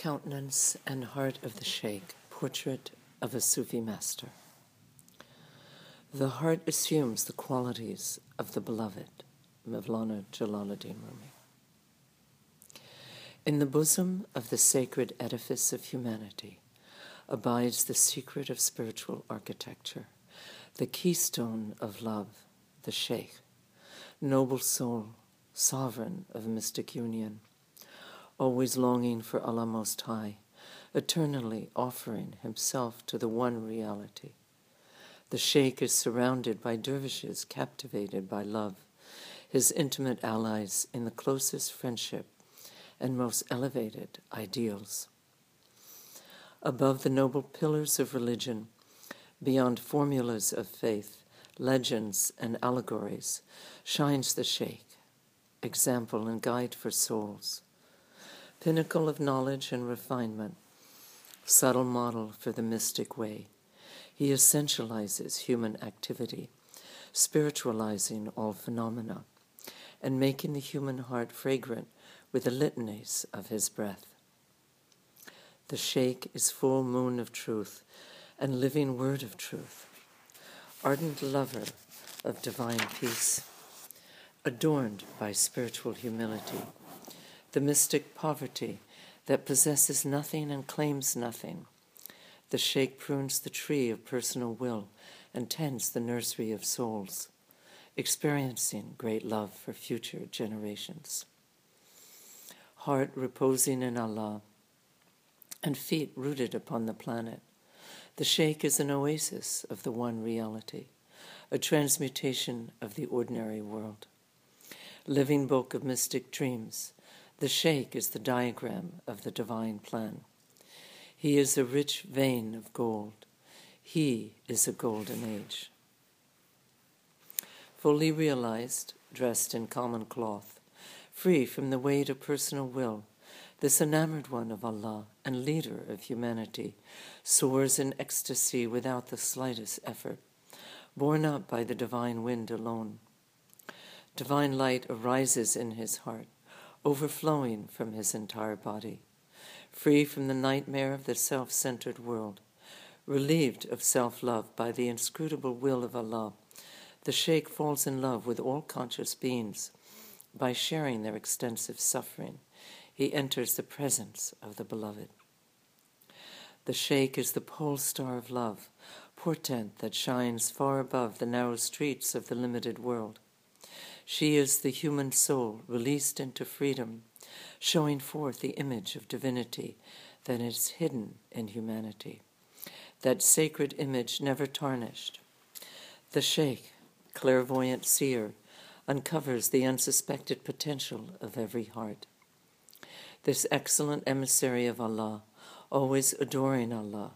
Countenance and Heart of the Sheikh Portrait of a Sufi Master. The heart assumes the qualities of the beloved, Mevlana Jalaluddin Rumi. In the bosom of the sacred edifice of humanity abides the secret of spiritual architecture, the keystone of love, the Sheikh, noble soul, sovereign of mystic union always longing for Allah Most High, eternally offering himself to the one reality. The Sheikh is surrounded by dervishes captivated by love, his intimate allies in the closest friendship and most elevated ideals. Above the noble pillars of religion, beyond formulas of faith, legends, and allegories, shines the Sheikh, example and guide for souls pinnacle of knowledge and refinement, subtle model for the mystic way. He essentializes human activity, spiritualizing all phenomena, and making the human heart fragrant with the litanies of his breath. The Sheikh is full moon of truth and living word of truth, ardent lover of divine peace, adorned by spiritual humility the mystic poverty that possesses nothing and claims nothing. The sheikh prunes the tree of personal will and tends the nursery of souls, experiencing great love for future generations. Heart reposing in Allah and feet rooted upon the planet, the sheikh is an oasis of the one reality, a transmutation of the ordinary world. Living book of mystic dreams, the sheikh is the diagram of the divine plan. He is a rich vein of gold. He is a golden age. Fully realized, dressed in common cloth, free from the weight of personal will, this enamored one of Allah and leader of humanity soars in ecstasy without the slightest effort, borne up by the divine wind alone. Divine light arises in his heart overflowing from his entire body, free from the nightmare of the self centered world, relieved of self love by the inscrutable will of Allah. The Sheikh falls in love with all conscious beings by sharing their extensive suffering. He enters the presence of the Beloved. The Sheikh is the pole star of love, portent that shines far above the narrow streets of the limited world. She is the human soul released into freedom, showing forth the image of divinity that is hidden in humanity. That sacred image never tarnished. The Sheikh, clairvoyant seer, uncovers the unsuspected potential of every heart. This excellent emissary of Allah, always adoring Allah,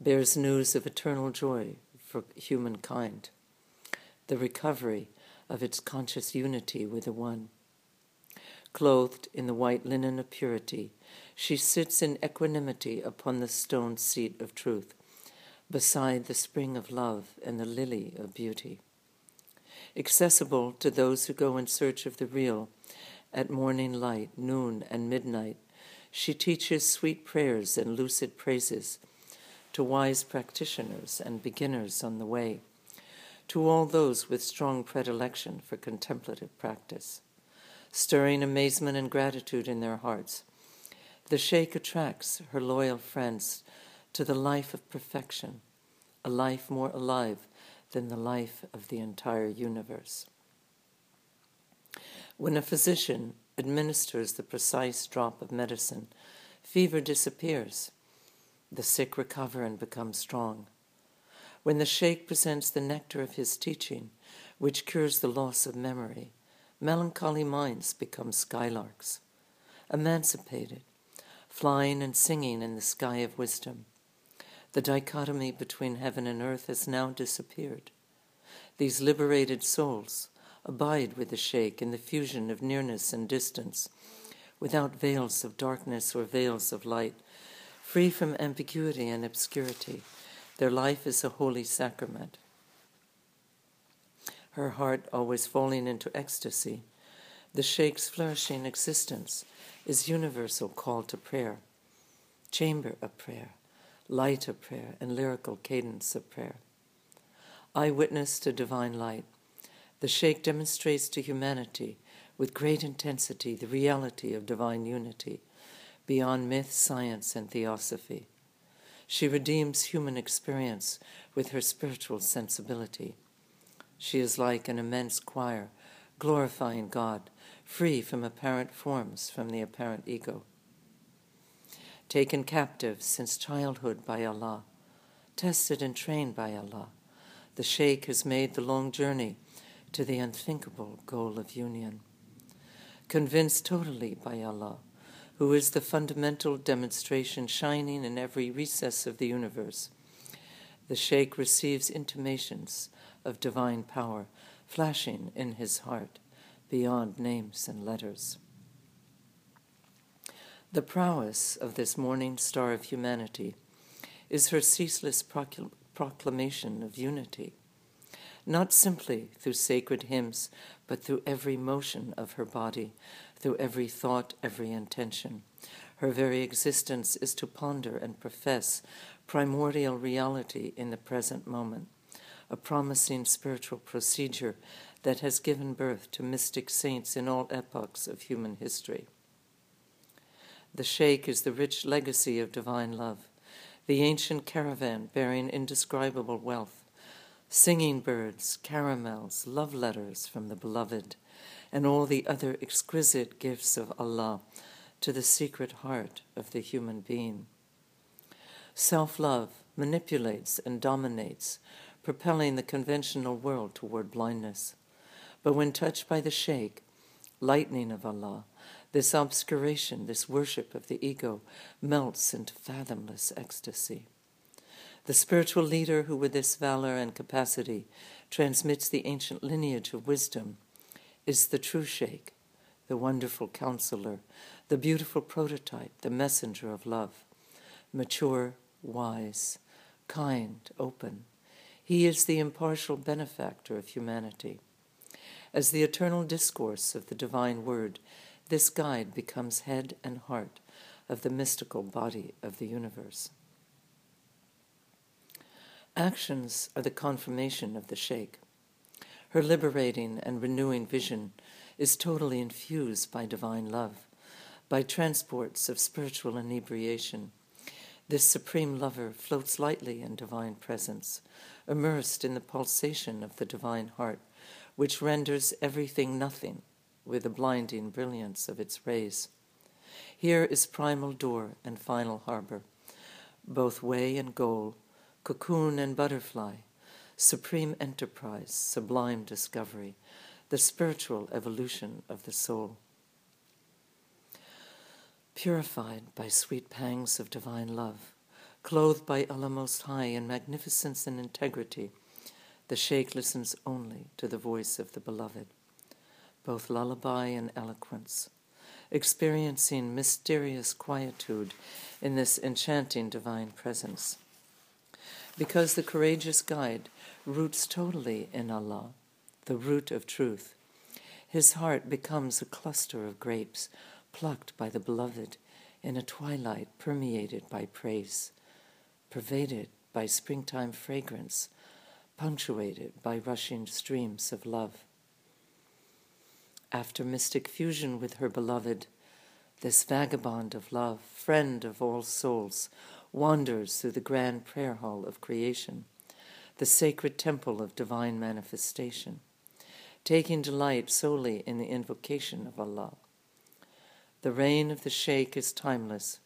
bears news of eternal joy for humankind. The recovery of its conscious unity with the One. Clothed in the white linen of purity, she sits in equanimity upon the stone seat of truth, beside the spring of love and the lily of beauty. Accessible to those who go in search of the real, at morning light, noon, and midnight, she teaches sweet prayers and lucid praises to wise practitioners and beginners on the way to all those with strong predilection for contemplative practice, stirring amazement and gratitude in their hearts. The Sheikh attracts her loyal friends to the life of perfection, a life more alive than the life of the entire universe. When a physician administers the precise drop of medicine, fever disappears. The sick recover and become strong when the Sheikh presents the nectar of his teaching, which cures the loss of memory, melancholy minds become skylarks, emancipated, flying and singing in the sky of wisdom. The dichotomy between heaven and earth has now disappeared. These liberated souls abide with the Sheikh in the fusion of nearness and distance, without veils of darkness or veils of light, free from ambiguity and obscurity their life is a holy sacrament. Her heart always falling into ecstasy, the Sheikh's flourishing existence is universal call to prayer. chamber of prayer, light of prayer, and lyrical cadence of prayer. Eyewitness to divine light, the Sheikh demonstrates to humanity with great intensity the reality of divine unity beyond myth, science, and theosophy. She redeems human experience with her spiritual sensibility. She is like an immense choir, glorifying God, free from apparent forms, from the apparent ego. Taken captive since childhood by Allah, tested and trained by Allah, the Sheikh has made the long journey to the unthinkable goal of union. Convinced totally by Allah, who is the fundamental demonstration shining in every recess of the universe. The Sheikh receives intimations of divine power flashing in his heart beyond names and letters. The prowess of this morning star of humanity is her ceaseless procl- proclamation of unity, not simply through sacred hymns, but through every motion of her body, through every thought, every intention. Her very existence is to ponder and profess primordial reality in the present moment, a promising spiritual procedure that has given birth to mystic saints in all epochs of human history. The Sheikh is the rich legacy of divine love, the ancient caravan bearing indescribable wealth, singing birds, caramels, love letters from the beloved, and all the other exquisite gifts of Allah to the secret heart of the human being. Self love manipulates and dominates, propelling the conventional world toward blindness. But when touched by the Sheikh, lightning of Allah, this obscuration, this worship of the ego, melts into fathomless ecstasy. The spiritual leader who, with this valor and capacity, transmits the ancient lineage of wisdom is the true Sheikh, the wonderful counselor, the beautiful prototype, the messenger of love, mature, wise, kind, open. He is the impartial benefactor of humanity. As the eternal discourse of the divine word, this guide becomes head and heart of the mystical body of the universe. Actions are the confirmation of the Sheikh. Her liberating and renewing vision is totally infused by divine love, by transports of spiritual inebriation. This supreme lover floats lightly in divine presence, immersed in the pulsation of the divine heart, which renders everything nothing with the blinding brilliance of its rays. Here is primal door and final harbor, both way and goal, cocoon and butterfly, supreme enterprise, sublime discovery, the spiritual evolution of the soul. Purified by sweet pangs of divine love, clothed by Allah Most High in magnificence and integrity, the Sheikh listens only to the voice of the Beloved, both lullaby and eloquence, experiencing mysterious quietude in this enchanting divine presence. Because the courageous guide roots totally in Allah, the root of truth. His heart becomes a cluster of grapes plucked by the beloved in a twilight permeated by praise, pervaded by springtime fragrance, punctuated by rushing streams of love. After mystic fusion with her beloved, this vagabond of love, friend of all souls, wanders through the grand prayer hall of creation the sacred temple of divine manifestation, taking delight solely in the invocation of Allah. The reign of the Sheikh is timeless,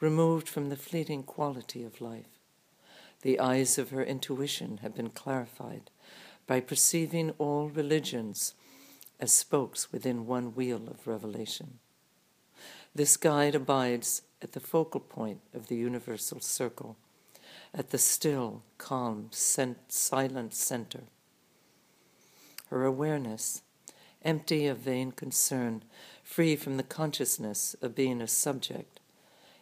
removed from the fleeting quality of life. The eyes of her intuition have been clarified by perceiving all religions as spokes within one wheel of revelation. This guide abides at the focal point of the universal circle at the still, calm, silent center. Her awareness, empty of vain concern, free from the consciousness of being a subject,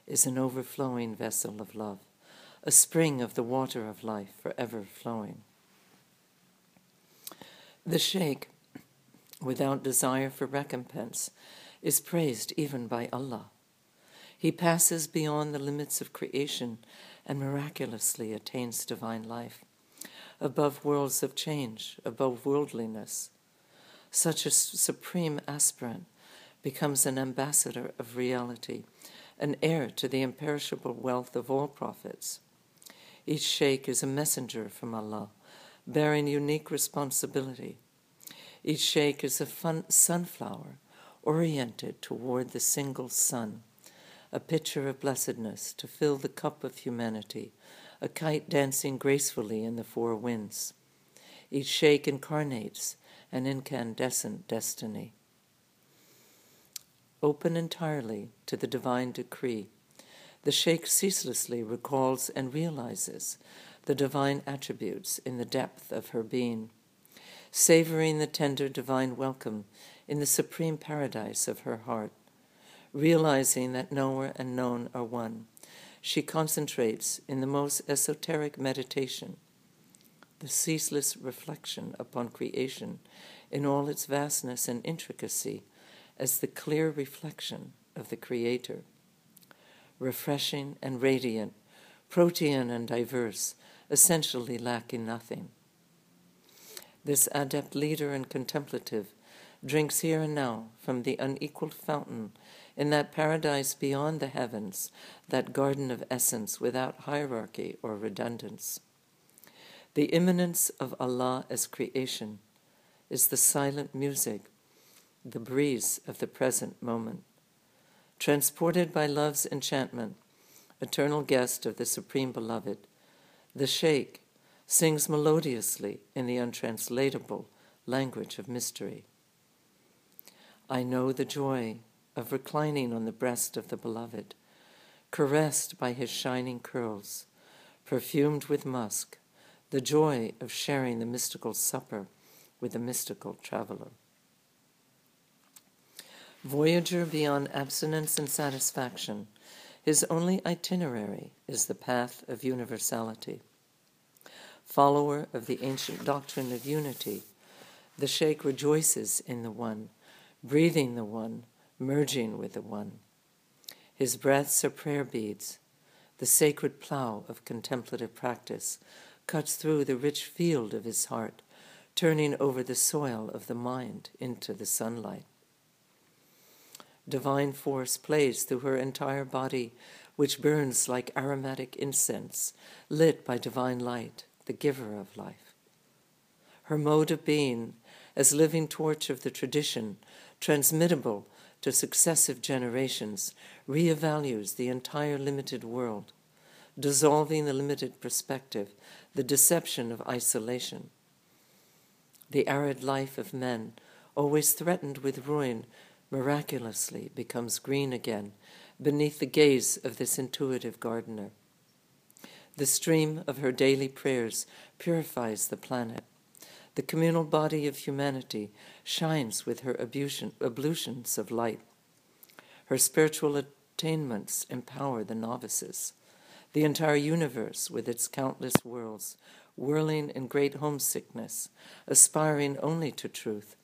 is an overflowing vessel of love, a spring of the water of life forever flowing. The Sheikh, without desire for recompense, is praised even by Allah. He passes beyond the limits of creation and miraculously attains divine life, above worlds of change, above worldliness. Such a supreme aspirant becomes an ambassador of reality, an heir to the imperishable wealth of all prophets. Each sheikh is a messenger from Allah, bearing unique responsibility. Each sheikh is a sunflower oriented toward the single sun a pitcher of blessedness to fill the cup of humanity, a kite dancing gracefully in the four winds. Each sheikh incarnates an incandescent destiny. Open entirely to the divine decree, the sheikh ceaselessly recalls and realizes the divine attributes in the depth of her being, savoring the tender divine welcome in the supreme paradise of her heart realizing that knower and known are one. She concentrates in the most esoteric meditation, the ceaseless reflection upon creation in all its vastness and intricacy as the clear reflection of the Creator. Refreshing and radiant, protean and diverse, essentially lacking nothing. This adept leader and contemplative drinks here and now from the unequaled fountain in that paradise beyond the heavens, that garden of essence without hierarchy or redundance. The immanence of Allah as creation is the silent music, the breeze of the present moment. Transported by love's enchantment, eternal guest of the Supreme Beloved, the Sheikh sings melodiously in the untranslatable language of mystery. I know the joy of reclining on the breast of the beloved, caressed by his shining curls, perfumed with musk, the joy of sharing the mystical supper with the mystical traveler. Voyager beyond abstinence and satisfaction, his only itinerary is the path of universality. Follower of the ancient doctrine of unity, the Sheikh rejoices in the One, breathing the One, merging with the One. His breaths are prayer beads. The sacred plow of contemplative practice cuts through the rich field of his heart, turning over the soil of the mind into the sunlight. Divine force plays through her entire body, which burns like aromatic incense, lit by divine light, the giver of life. Her mode of being, as living torch of the tradition, transmittable to successive generations reevaluates the entire limited world, dissolving the limited perspective, the deception of isolation. The arid life of men, always threatened with ruin, miraculously becomes green again beneath the gaze of this intuitive gardener. The stream of her daily prayers purifies the planet. The communal body of humanity shines with her ablutions of light. Her spiritual attainments empower the novices. The entire universe, with its countless worlds, whirling in great homesickness, aspiring only to truth,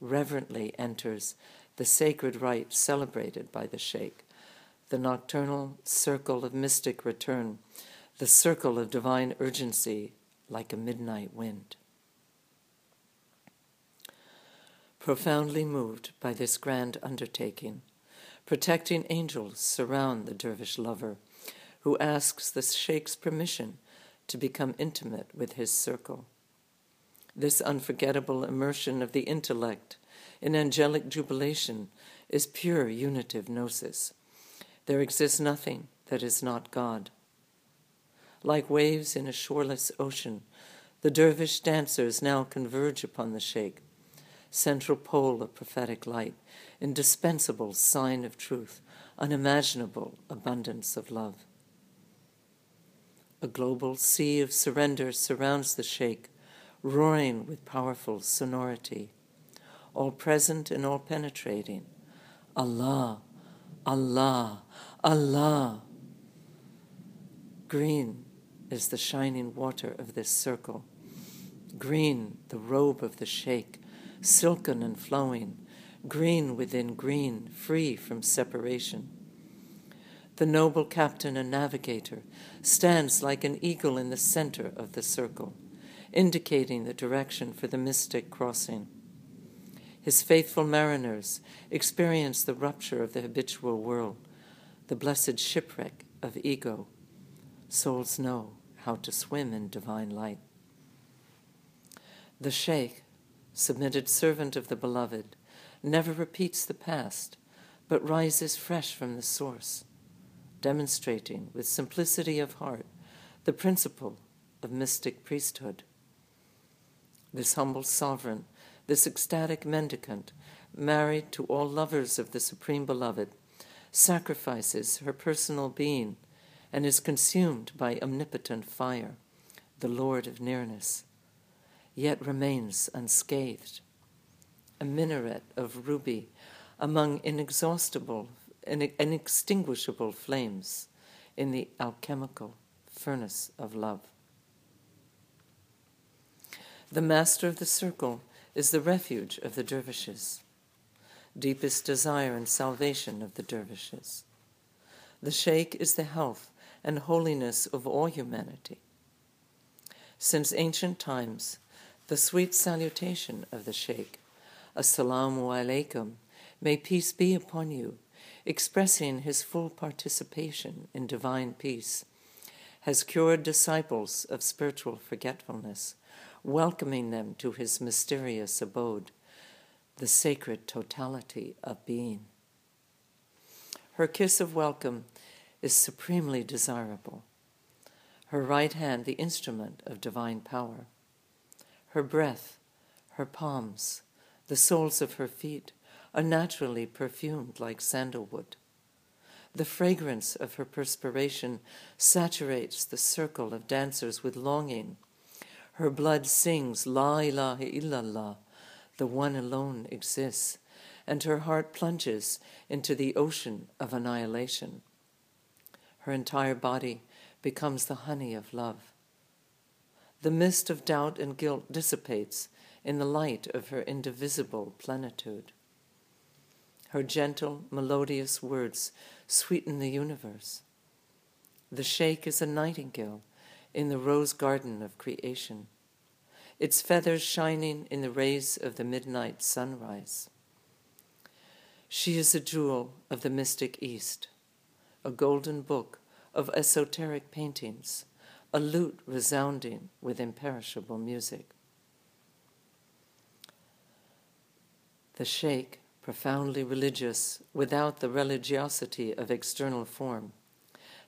reverently enters the sacred rite celebrated by the Sheikh, the nocturnal circle of mystic return, the circle of divine urgency like a midnight wind. Profoundly moved by this grand undertaking, protecting angels surround the dervish lover, who asks the sheikh's permission to become intimate with his circle. This unforgettable immersion of the intellect in angelic jubilation is pure unitive gnosis. There exists nothing that is not God. Like waves in a shoreless ocean, the dervish dancers now converge upon the sheikh, central pole of prophetic light, indispensable sign of truth, unimaginable abundance of love. A global sea of surrender surrounds the sheikh, roaring with powerful sonority, all present and all penetrating. Allah, Allah, Allah. Green is the shining water of this circle. Green, the robe of the sheikh, silken and flowing, green within green, free from separation. The noble captain and navigator stands like an eagle in the center of the circle, indicating the direction for the mystic crossing. His faithful mariners experience the rupture of the habitual world, the blessed shipwreck of ego. Souls know how to swim in divine light. The Sheikh, submitted servant of the Beloved, never repeats the past, but rises fresh from the source, demonstrating with simplicity of heart the principle of mystic priesthood. This humble sovereign, this ecstatic mendicant, married to all lovers of the Supreme Beloved, sacrifices her personal being and is consumed by omnipotent fire, the Lord of nearness, yet remains unscathed. A minaret of ruby among inexhaustible, inextinguishable flames in the alchemical furnace of love. The master of the circle is the refuge of the dervishes, deepest desire and salvation of the dervishes. The sheikh is the health and holiness of all humanity. Since ancient times, the sweet salutation of the sheikh, Assalamu alaikum, may peace be upon you, expressing his full participation in divine peace, has cured disciples of spiritual forgetfulness, welcoming them to his mysterious abode, the sacred totality of being. Her kiss of welcome is supremely desirable. Her right hand, the instrument of divine power. Her breath, her palms, the soles of her feet are naturally perfumed like sandalwood. The fragrance of her perspiration saturates the circle of dancers with longing. Her blood sings La ilaha illallah, the one alone exists, and her heart plunges into the ocean of annihilation her entire body becomes the honey of love. The mist of doubt and guilt dissipates in the light of her indivisible plenitude. Her gentle, melodious words sweeten the universe. The sheikh is a nightingale in the rose garden of creation, its feathers shining in the rays of the midnight sunrise. She is a jewel of the mystic East a golden book of esoteric paintings, a lute resounding with imperishable music. The sheikh, profoundly religious without the religiosity of external form,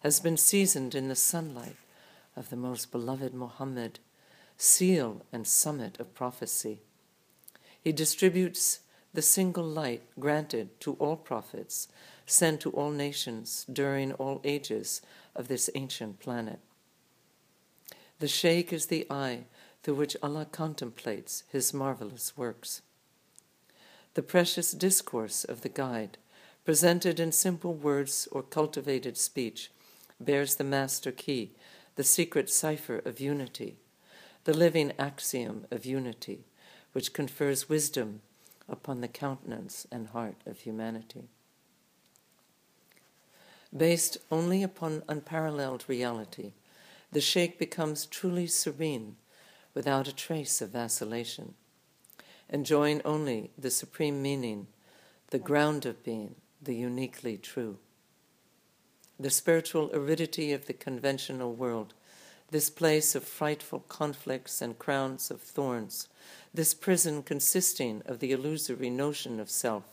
has been seasoned in the sunlight of the most beloved Muhammad, seal and summit of prophecy. He distributes the single light granted to all prophets sent to all nations during all ages of this ancient planet. The Sheikh is the eye through which Allah contemplates His marvelous works. The precious discourse of the guide, presented in simple words or cultivated speech, bears the master key, the secret cipher of unity, the living axiom of unity, which confers wisdom upon the countenance and heart of humanity based only upon unparalleled reality, the sheikh becomes truly serene without a trace of vacillation, enjoying only the supreme meaning, the ground of being, the uniquely true. The spiritual aridity of the conventional world, this place of frightful conflicts and crowns of thorns, this prison consisting of the illusory notion of self,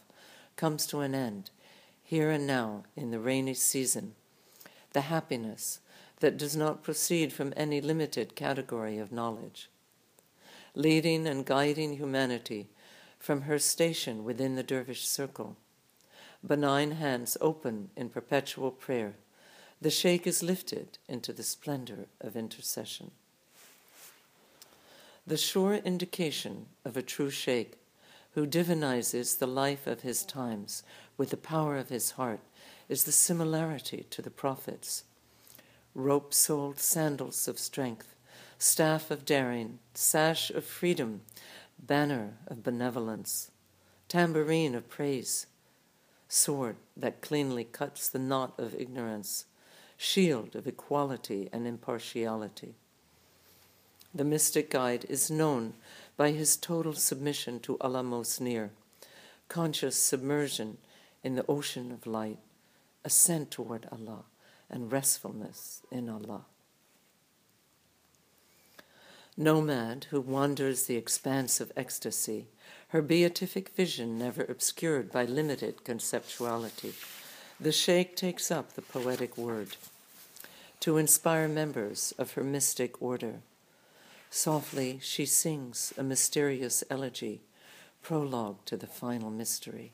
comes to an end here and now in the rainy season, the happiness that does not proceed from any limited category of knowledge, leading and guiding humanity from her station within the dervish circle. Benign hands open in perpetual prayer, the sheikh is lifted into the splendor of intercession. The sure indication of a true sheikh who divinizes the life of his times with the power of his heart is the similarity to the prophets. Rope soled sandals of strength, staff of daring, sash of freedom, banner of benevolence, tambourine of praise, sword that cleanly cuts the knot of ignorance, shield of equality and impartiality. The mystic guide is known by his total submission to Allah most near, conscious submersion in the ocean of light, ascent toward Allah, and restfulness in Allah. Nomad who wanders the expanse of ecstasy, her beatific vision never obscured by limited conceptuality, the Sheikh takes up the poetic word to inspire members of her mystic order. Softly she sings a mysterious elegy, prologue to the final mystery.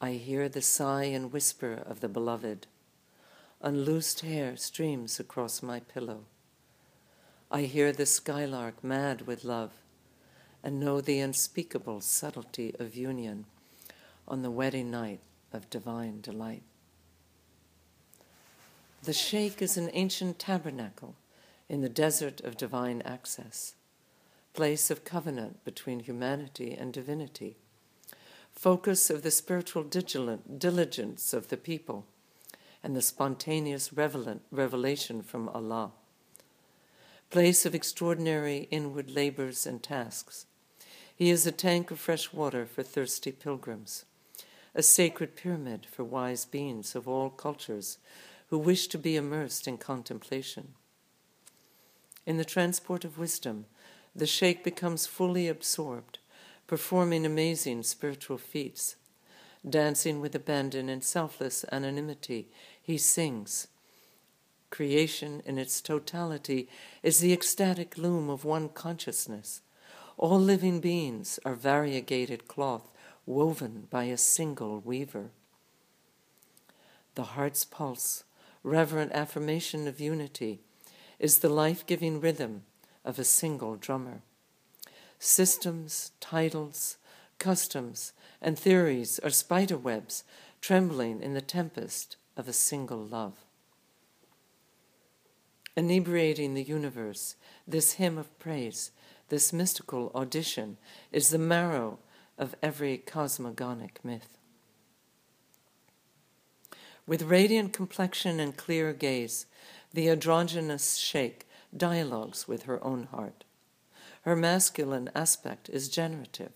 I hear the sigh and whisper of the beloved. Unloosed hair streams across my pillow. I hear the skylark mad with love and know the unspeakable subtlety of union on the wedding night of divine delight. The Sheikh is an ancient tabernacle in the desert of divine access, place of covenant between humanity and divinity, focus of the spiritual diligence of the people, and the spontaneous revelation from Allah, place of extraordinary inward labors and tasks. He is a tank of fresh water for thirsty pilgrims, a sacred pyramid for wise beings of all cultures who wish to be immersed in contemplation. In the transport of wisdom, the sheikh becomes fully absorbed, performing amazing spiritual feats. Dancing with abandon and selfless anonymity, he sings. Creation in its totality is the ecstatic loom of one consciousness. All living beings are variegated cloth woven by a single weaver. The heart's pulse reverent affirmation of unity is the life giving rhythm of a single drummer. Systems, titles, customs, and theories are spider webs trembling in the tempest of a single love. Inebriating the universe, this hymn of praise, this mystical audition, is the marrow of every cosmogonic myth. With radiant complexion and clear gaze, the androgynous sheikh dialogues with her own heart. Her masculine aspect is generative.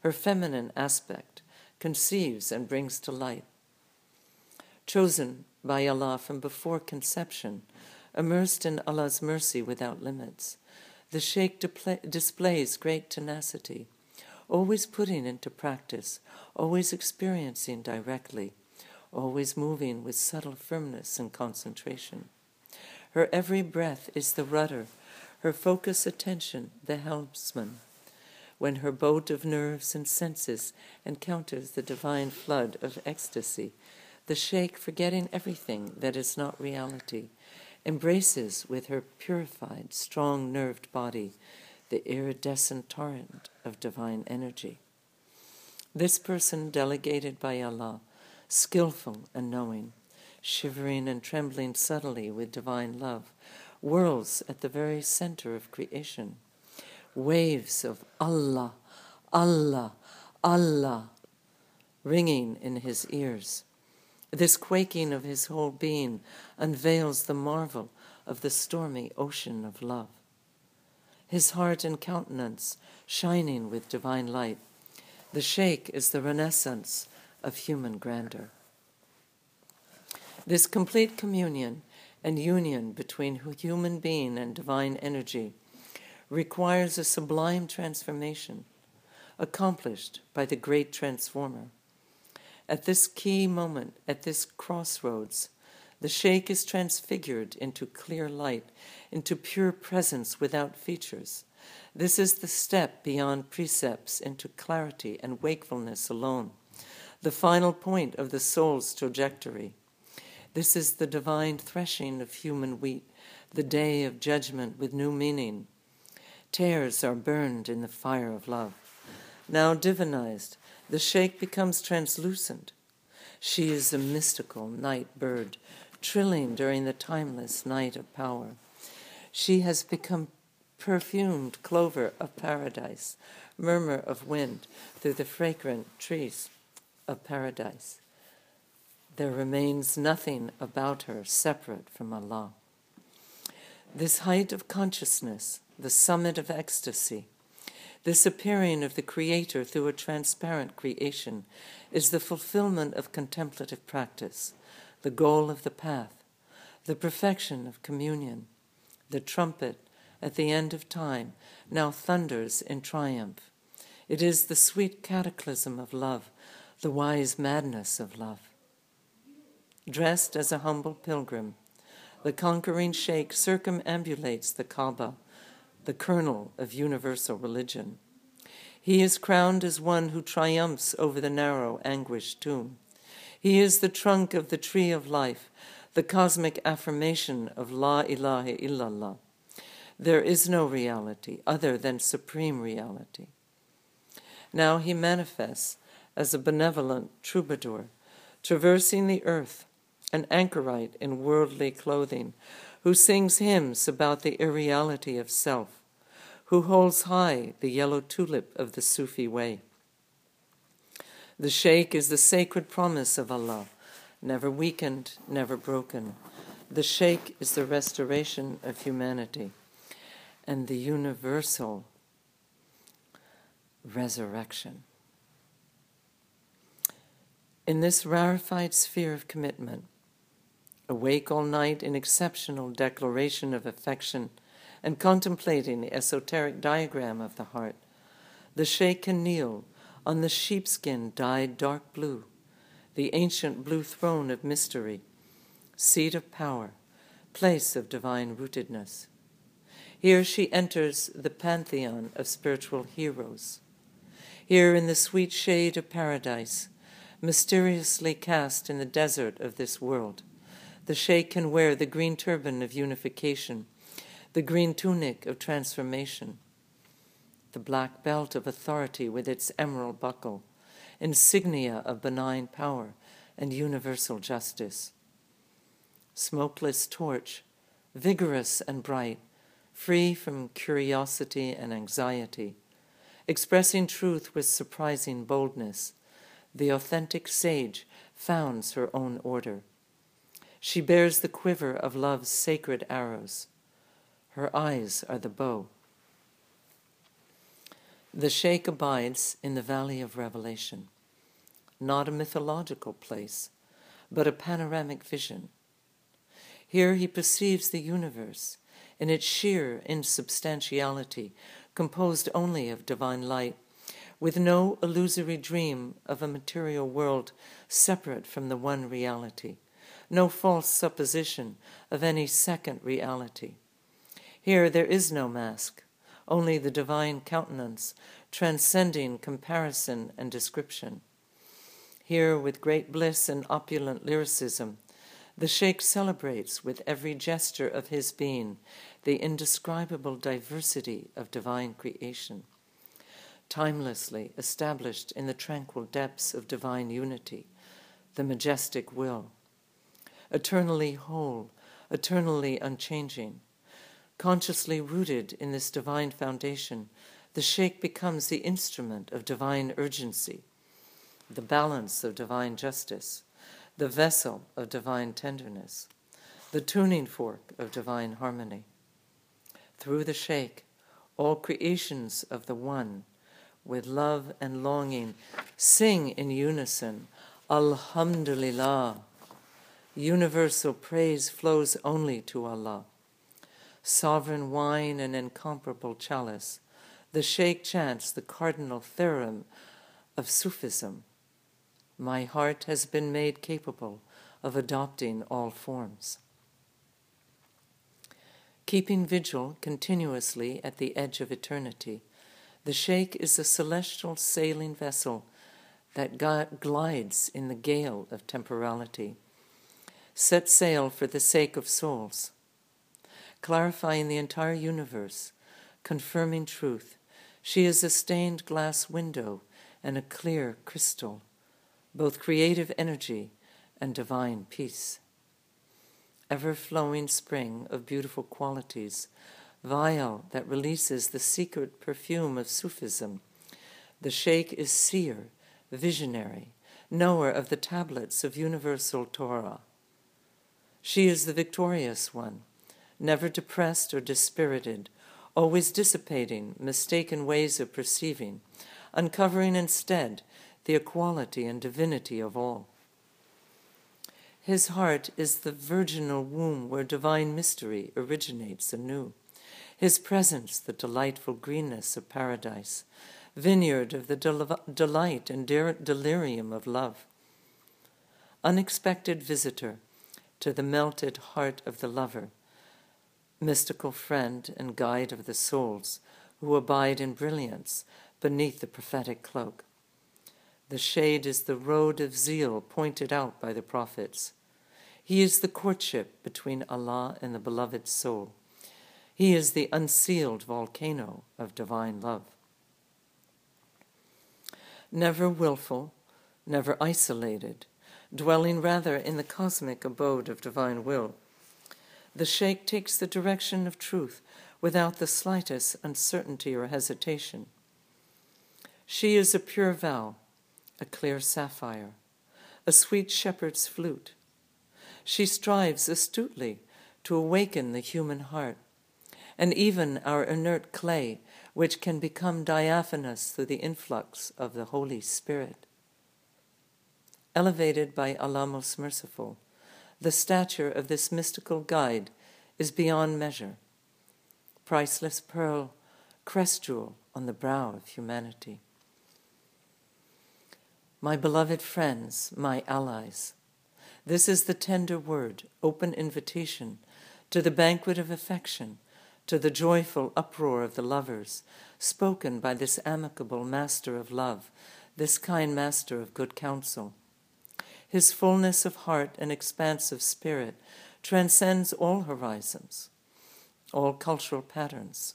Her feminine aspect conceives and brings to light. Chosen by Allah from before conception, immersed in Allah's mercy without limits, the sheikh displays great tenacity, always putting into practice, always experiencing directly always moving with subtle firmness and concentration. Her every breath is the rudder, her focus attention the helmsman. When her boat of nerves and senses encounters the divine flood of ecstasy, the sheikh, forgetting everything that is not reality, embraces with her purified, strong nerved body the iridescent torrent of divine energy. This person, delegated by Allah, skillful and knowing, shivering and trembling subtly with divine love, whirls at the very center of creation. Waves of Allah, Allah, Allah ringing in his ears. This quaking of his whole being unveils the marvel of the stormy ocean of love. His heart and countenance shining with divine light. The sheikh is the renaissance of human grandeur. This complete communion and union between human being and divine energy requires a sublime transformation accomplished by the great transformer. At this key moment, at this crossroads, the sheikh is transfigured into clear light, into pure presence without features. This is the step beyond precepts into clarity and wakefulness alone the final point of the soul's trajectory. This is the divine threshing of human wheat, the day of judgment with new meaning. Tares are burned in the fire of love. Now divinized, the sheikh becomes translucent. She is a mystical night bird, trilling during the timeless night of power. She has become perfumed clover of paradise, murmur of wind through the fragrant trees of paradise. There remains nothing about her separate from Allah. This height of consciousness, the summit of ecstasy, this appearing of the Creator through a transparent creation, is the fulfillment of contemplative practice, the goal of the path, the perfection of communion. The trumpet at the end of time now thunders in triumph. It is the sweet cataclysm of love, the wise madness of love. Dressed as a humble pilgrim, the conquering sheikh circumambulates the Kaaba, the kernel of universal religion. He is crowned as one who triumphs over the narrow, anguished tomb. He is the trunk of the tree of life, the cosmic affirmation of La ilaha illallah. There is no reality other than supreme reality. Now he manifests as a benevolent troubadour, traversing the earth, an anchorite in worldly clothing, who sings hymns about the irreality of self, who holds high the yellow tulip of the Sufi way. The Sheikh is the sacred promise of Allah, never weakened, never broken. The Sheikh is the restoration of humanity and the universal resurrection. In this rarefied sphere of commitment, awake all night in exceptional declaration of affection and contemplating the esoteric diagram of the heart, the sheikh can kneel on the sheepskin dyed dark blue, the ancient blue throne of mystery, seat of power, place of divine rootedness. Here she enters the pantheon of spiritual heroes. Here in the sweet shade of paradise, mysteriously cast in the desert of this world, the sheikh can wear the green turban of unification, the green tunic of transformation, the black belt of authority with its emerald buckle, insignia of benign power and universal justice. Smokeless torch, vigorous and bright, free from curiosity and anxiety, expressing truth with surprising boldness, the authentic sage founds her own order. She bears the quiver of love's sacred arrows. Her eyes are the bow. The Sheikh abides in the Valley of Revelation, not a mythological place, but a panoramic vision. Here he perceives the universe in its sheer insubstantiality, composed only of divine light, with no illusory dream of a material world separate from the one reality, no false supposition of any second reality. Here there is no mask, only the divine countenance, transcending comparison and description. Here, with great bliss and opulent lyricism, the Sheikh celebrates with every gesture of his being the indescribable diversity of divine creation, timelessly established in the tranquil depths of divine unity, the majestic will, eternally whole, eternally unchanging. Consciously rooted in this divine foundation, the Sheikh becomes the instrument of divine urgency, the balance of divine justice the vessel of divine tenderness, the tuning fork of divine harmony. Through the Sheikh, all creations of the One, with love and longing, sing in unison, Alhamdulillah. Universal praise flows only to Allah. Sovereign wine and incomparable chalice, the Sheikh chants the cardinal theorem of Sufism my heart has been made capable of adopting all forms. Keeping vigil continuously at the edge of eternity, the Sheikh is a celestial sailing vessel that glides in the gale of temporality. Set sail for the sake of souls, clarifying the entire universe, confirming truth. She is a stained glass window and a clear crystal both creative energy and divine peace. Ever flowing spring of beautiful qualities, vial that releases the secret perfume of Sufism. The Sheikh is seer, visionary, knower of the tablets of universal Torah. She is the victorious one, never depressed or dispirited, always dissipating mistaken ways of perceiving, uncovering instead the equality and divinity of all. His heart is the virginal womb where divine mystery originates anew. His presence, the delightful greenness of paradise, vineyard of the del- delight and de- delirium of love. Unexpected visitor to the melted heart of the lover, mystical friend and guide of the souls who abide in brilliance beneath the prophetic cloak. The shade is the road of zeal pointed out by the prophets. He is the courtship between Allah and the beloved soul. He is the unsealed volcano of divine love. Never willful, never isolated, dwelling rather in the cosmic abode of divine will. The Sheikh takes the direction of truth without the slightest uncertainty or hesitation. She is a pure vow, a clear sapphire, a sweet shepherd's flute. She strives astutely to awaken the human heart and even our inert clay, which can become diaphanous through the influx of the Holy Spirit. Elevated by Allah Most Merciful, the stature of this mystical guide is beyond measure. Priceless pearl, crest jewel on the brow of humanity. My beloved friends, my allies, this is the tender word, open invitation to the banquet of affection to the joyful uproar of the lovers, spoken by this amicable master of love, this kind master of good counsel. His fullness of heart and expanse of spirit transcends all horizons, all cultural patterns.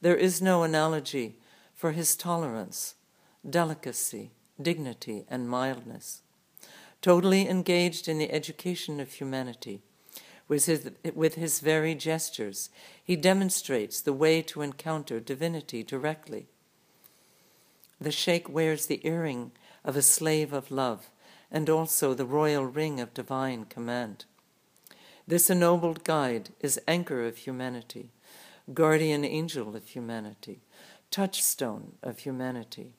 There is no analogy for his tolerance, delicacy, dignity, and mildness. Totally engaged in the education of humanity, with his, with his very gestures, he demonstrates the way to encounter divinity directly. The sheikh wears the earring of a slave of love and also the royal ring of divine command. This ennobled guide is anchor of humanity, guardian angel of humanity, touchstone of humanity.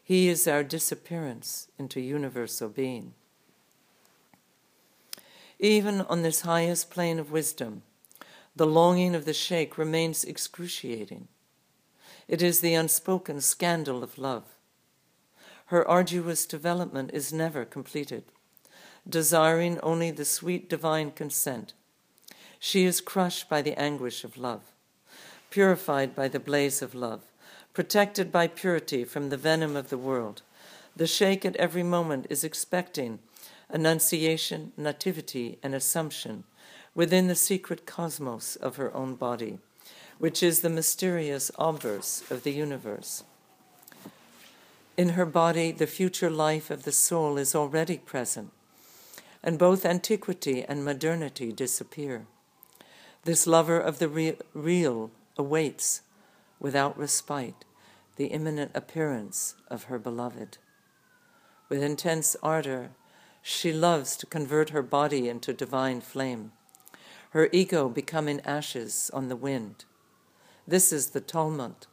He is our disappearance into universal being. Even on this highest plane of wisdom, the longing of the sheikh remains excruciating. It is the unspoken scandal of love. Her arduous development is never completed, desiring only the sweet divine consent. She is crushed by the anguish of love, purified by the blaze of love, protected by purity from the venom of the world. The sheikh at every moment is expecting annunciation, nativity, and assumption within the secret cosmos of her own body, which is the mysterious obverse of the universe. In her body, the future life of the soul is already present, and both antiquity and modernity disappear. This lover of the re- real awaits, without respite, the imminent appearance of her beloved. With intense ardor, she loves to convert her body into divine flame, her ego becoming ashes on the wind. This is the Talmud,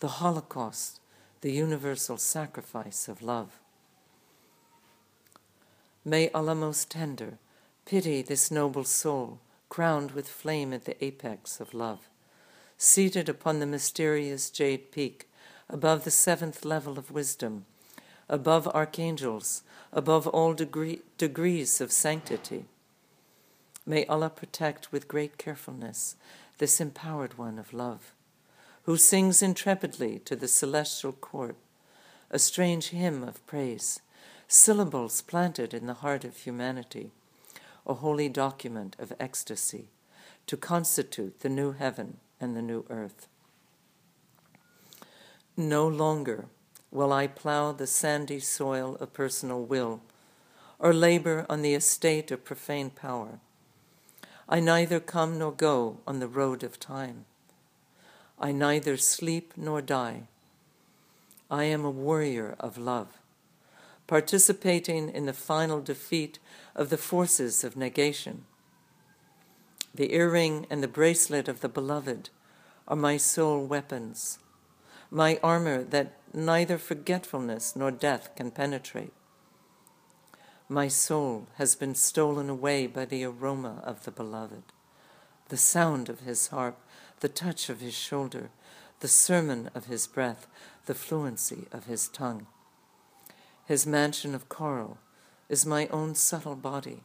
the Holocaust, the universal sacrifice of love. May Allah most tender pity this noble soul, crowned with flame at the apex of love, seated upon the mysterious jade peak above the seventh level of wisdom, above archangels, above all degree, degrees of sanctity. May Allah protect with great carefulness this empowered one of love, who sings intrepidly to the celestial court a strange hymn of praise, syllables planted in the heart of humanity, a holy document of ecstasy to constitute the new heaven and the new earth. No longer will I plow the sandy soil of personal will, or labor on the estate of profane power. I neither come nor go on the road of time. I neither sleep nor die. I am a warrior of love, participating in the final defeat of the forces of negation. The earring and the bracelet of the beloved are my sole weapons, my armor that neither forgetfulness nor death can penetrate. My soul has been stolen away by the aroma of the beloved, the sound of his harp, the touch of his shoulder, the sermon of his breath, the fluency of his tongue. His mansion of coral is my own subtle body.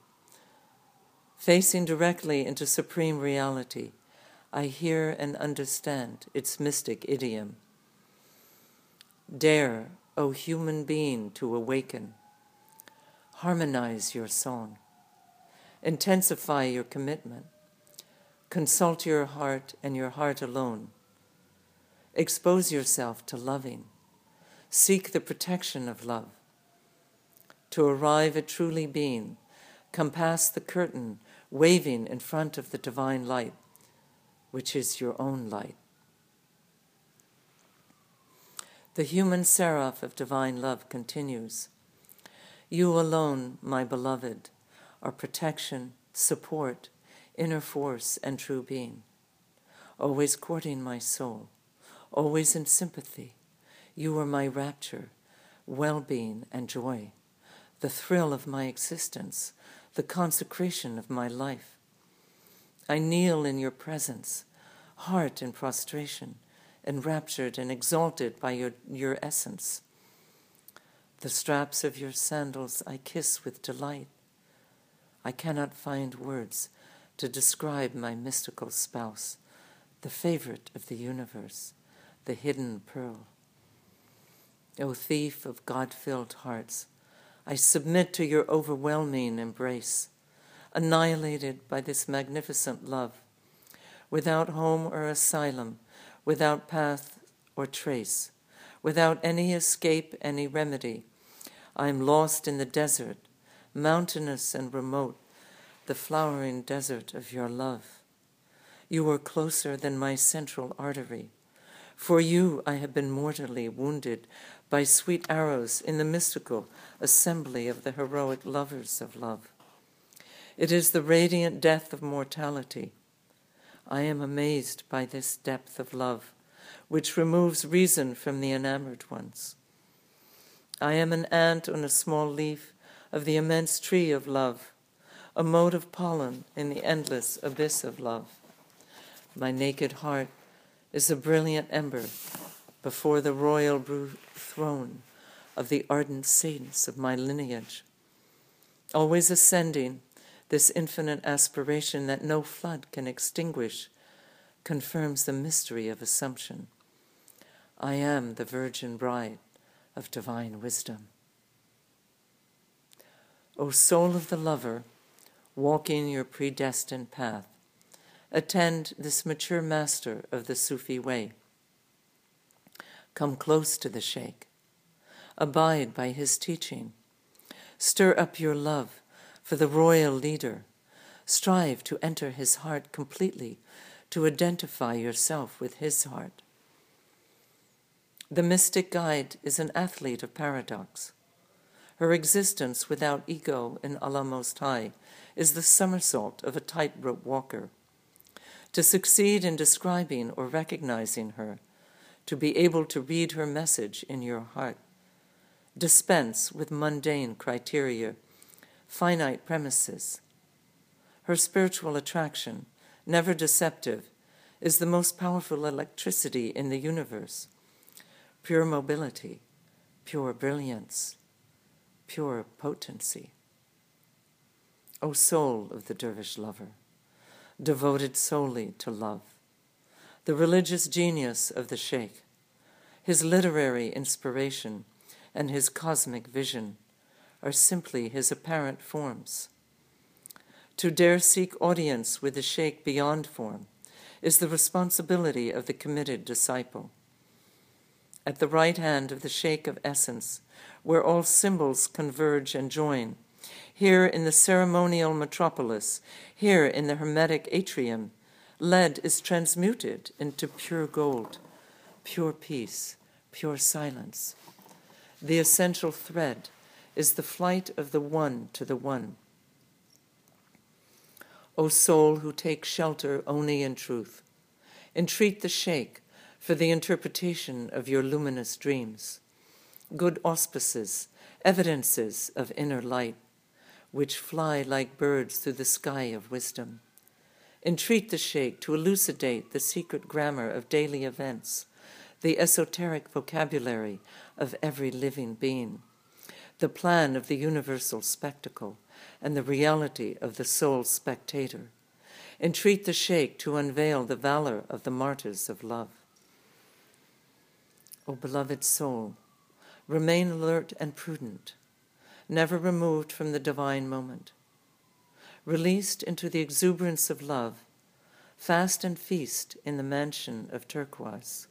Facing directly into supreme reality, I hear and understand its mystic idiom. Dare, O human being, to awaken. Harmonize your song. Intensify your commitment. Consult your heart and your heart alone. Expose yourself to loving. Seek the protection of love. To arrive at truly being, come past the curtain waving in front of the divine light, which is your own light. The human seraph of divine love continues You alone, my beloved, are protection, support, inner force, and true being. Always courting my soul, always in sympathy. You are my rapture, well being, and joy, the thrill of my existence, the consecration of my life. I kneel in your presence, heart in prostration enraptured and exalted by your, your essence. The straps of your sandals I kiss with delight. I cannot find words to describe my mystical spouse, the favorite of the universe, the hidden pearl. O thief of God filled hearts, I submit to your overwhelming embrace, annihilated by this magnificent love, without home or asylum without path or trace, without any escape, any remedy. I am lost in the desert, mountainous and remote, the flowering desert of your love. You are closer than my central artery. For you I have been mortally wounded by sweet arrows in the mystical assembly of the heroic lovers of love. It is the radiant death of mortality I am amazed by this depth of love, which removes reason from the enamored ones. I am an ant on a small leaf of the immense tree of love, a mote of pollen in the endless abyss of love. My naked heart is a brilliant ember before the royal throne of the ardent saints of my lineage, always ascending this infinite aspiration that no flood can extinguish confirms the mystery of Assumption. I am the virgin bride of divine wisdom. O soul of the lover, walking your predestined path, attend this mature master of the Sufi way. Come close to the Sheikh. Abide by his teaching. Stir up your love for the royal leader. Strive to enter his heart completely, to identify yourself with his heart. The mystic guide is an athlete of paradox. Her existence without ego in Allah Most High is the somersault of a tightrope walker. To succeed in describing or recognizing her, to be able to read her message in your heart, dispense with mundane criteria finite premises. Her spiritual attraction, never deceptive, is the most powerful electricity in the universe. Pure mobility, pure brilliance, pure potency. O soul of the dervish lover, devoted solely to love, the religious genius of the sheikh, his literary inspiration, and his cosmic vision are simply his apparent forms. To dare seek audience with the Sheikh beyond form is the responsibility of the committed disciple. At the right hand of the Sheikh of Essence, where all symbols converge and join, here in the ceremonial metropolis, here in the hermetic atrium, lead is transmuted into pure gold, pure peace, pure silence. The essential thread is the flight of the one to the one. O soul who takes shelter only in truth, entreat the Sheikh for the interpretation of your luminous dreams, good auspices, evidences of inner light, which fly like birds through the sky of wisdom. Entreat the Sheikh to elucidate the secret grammar of daily events, the esoteric vocabulary of every living being, the plan of the universal spectacle, and the reality of the soul spectator. Entreat the Sheikh to unveil the valor of the martyrs of love. O beloved soul, remain alert and prudent, never removed from the divine moment. Released into the exuberance of love, fast and feast in the mansion of turquoise,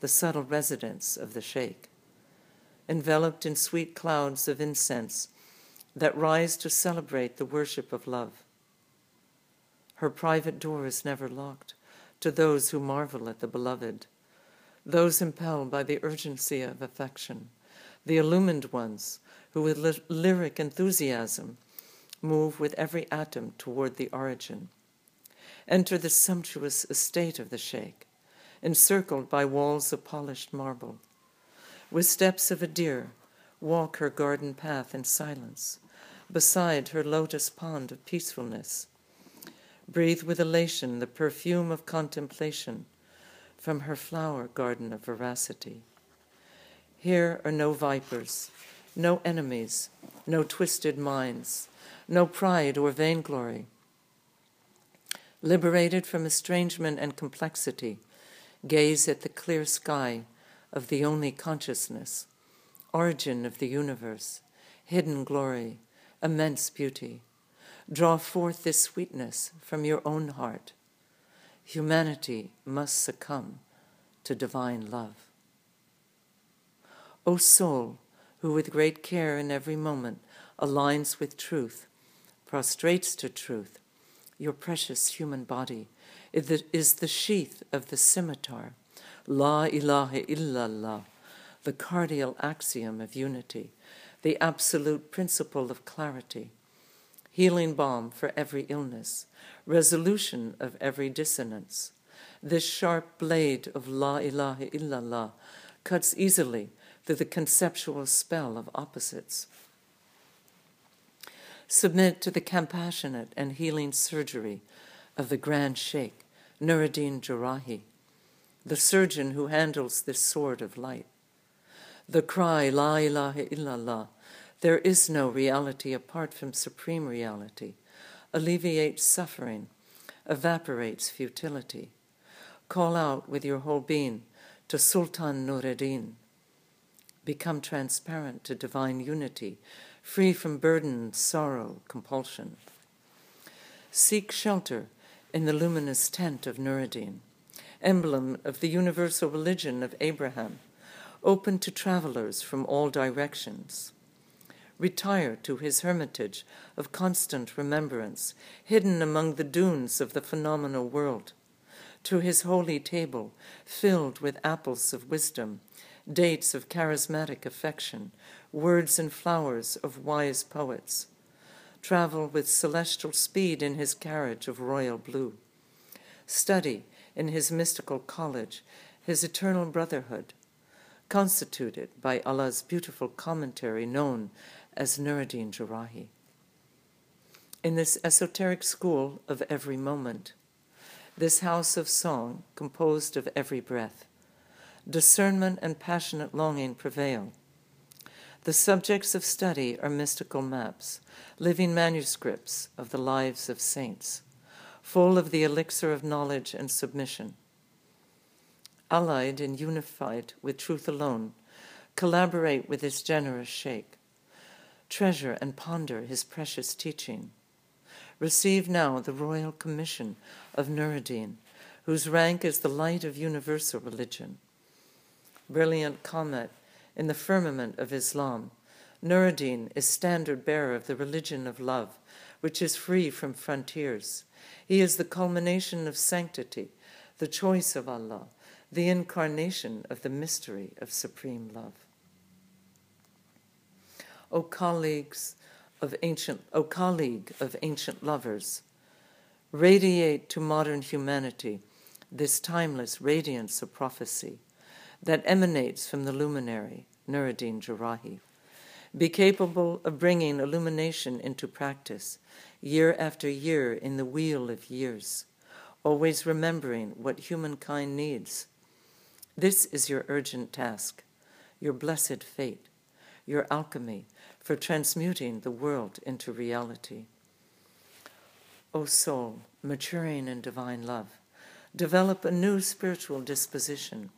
the subtle residence of the Sheikh, enveloped in sweet clouds of incense that rise to celebrate the worship of love. Her private door is never locked to those who marvel at the beloved those impelled by the urgency of affection, the illumined ones who with ly- lyric enthusiasm move with every atom toward the origin. Enter the sumptuous estate of the Sheikh, encircled by walls of polished marble. With steps of a deer, walk her garden path in silence, beside her lotus pond of peacefulness. Breathe with elation the perfume of contemplation from her flower garden of veracity. Here are no vipers, no enemies, no twisted minds, no pride or vainglory. Liberated from estrangement and complexity, gaze at the clear sky of the only consciousness, origin of the universe, hidden glory, immense beauty. Draw forth this sweetness from your own heart humanity must succumb to divine love. O soul, who with great care in every moment aligns with truth, prostrates to truth, your precious human body is the sheath of the scimitar, La ilaha illallah, the cardinal axiom of unity, the absolute principle of clarity, healing balm for every illness, resolution of every dissonance. This sharp blade of La ilaha illallah cuts easily through the conceptual spell of opposites. Submit to the compassionate and healing surgery of the Grand Sheikh, Nuruddin Jerrahi, the surgeon who handles this sword of light. The cry, La ilaha illallah, there is no reality apart from supreme reality, alleviates suffering, evaporates futility. Call out with your whole being to Sultan Nureddin. Become transparent to divine unity, free from burden, sorrow, compulsion. Seek shelter in the luminous tent of Nureddin, emblem of the universal religion of Abraham, open to travelers from all directions retire to his hermitage of constant remembrance, hidden among the dunes of the phenomenal world, to his holy table, filled with apples of wisdom, dates of charismatic affection, words and flowers of wise poets. Travel with celestial speed in his carriage of royal blue. Study in his mystical college, his eternal brotherhood, constituted by Allah's beautiful commentary known as Nuruddin Jerrahi. In this esoteric school of every moment, this house of song composed of every breath, discernment and passionate longing prevail. The subjects of study are mystical maps, living manuscripts of the lives of saints, full of the elixir of knowledge and submission. Allied and unified with truth alone, collaborate with this generous sheikh treasure and ponder his precious teaching. Receive now the royal commission of Nuruddin, whose rank is the light of universal religion. Brilliant comet in the firmament of Islam, Nuruddin is standard bearer of the religion of love, which is free from frontiers. He is the culmination of sanctity, the choice of Allah, the incarnation of the mystery of supreme love. O colleagues of ancient, O colleague of ancient lovers, radiate to modern humanity this timeless radiance of prophecy that emanates from the luminary, Nuruddin Jerrahi. Be capable of bringing illumination into practice year after year in the wheel of years, always remembering what humankind needs. This is your urgent task, your blessed fate, your alchemy for transmuting the world into reality. O soul, maturing in divine love, develop a new spiritual disposition,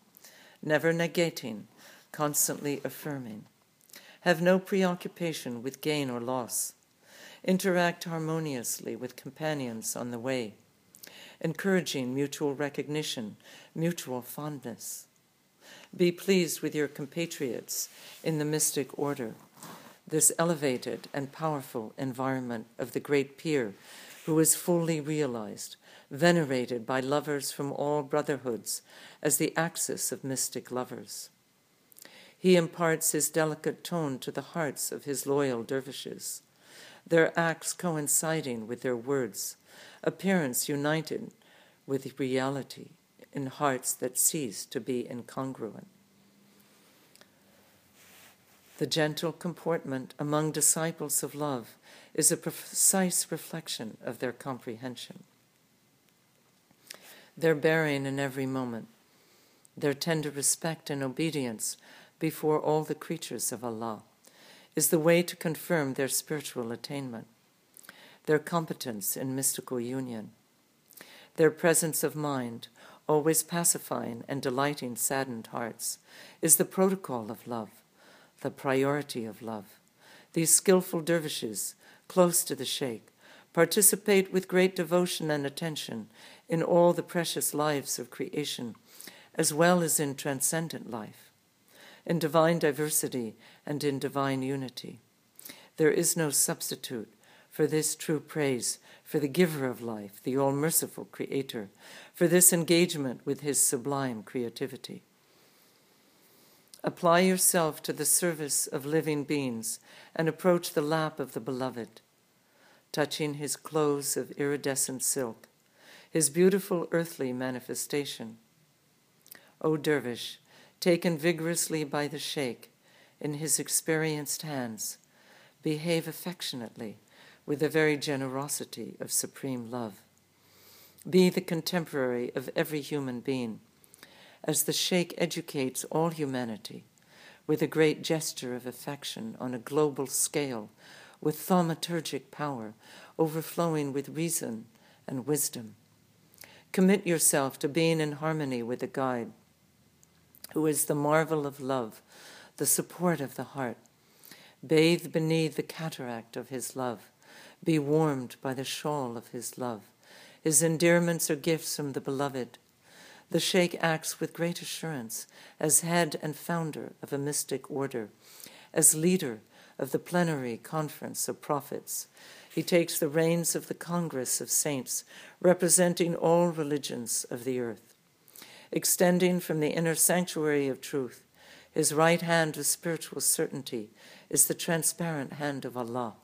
never negating, constantly affirming have no preoccupation with gain or loss. Interact harmoniously with companions on the way, encouraging mutual recognition, mutual fondness. Be pleased with your compatriots in the mystic order, this elevated and powerful environment of the great peer who is fully realized, venerated by lovers from all brotherhoods as the axis of mystic lovers. He imparts his delicate tone to the hearts of his loyal dervishes, their acts coinciding with their words, appearance united with reality in hearts that cease to be incongruent. The gentle comportment among disciples of love is a precise reflection of their comprehension. Their bearing in every moment, their tender respect and obedience before all the creatures of Allah is the way to confirm their spiritual attainment, their competence in mystical union, their presence of mind, always pacifying and delighting saddened hearts, is the protocol of love, the priority of love. These skilful dervishes, close to the Sheikh, participate with great devotion and attention in all the precious lives of creation, as well as in transcendent life in divine diversity and in divine unity. There is no substitute for this true praise for the giver of life, the all merciful Creator, for this engagement with His sublime creativity. Apply yourself to the service of living beings and approach the lap of the Beloved, touching His clothes of iridescent silk, His beautiful earthly manifestation. O dervish, taken vigorously by the sheikh in his experienced hands, behave affectionately with the very generosity of supreme love. Be the contemporary of every human being, as the sheikh educates all humanity with a great gesture of affection on a global scale, with thaumaturgic power overflowing with reason and wisdom. Commit yourself to being in harmony with the guide who is the marvel of love, the support of the heart. Bathe beneath the cataract of his love. Be warmed by the shawl of his love. His endearments are gifts from the beloved. The Sheikh acts with great assurance as head and founder of a mystic order, as leader of the plenary conference of prophets. He takes the reins of the Congress of Saints, representing all religions of the earth extending from the inner sanctuary of truth. His right hand of spiritual certainty is the transparent hand of Allah,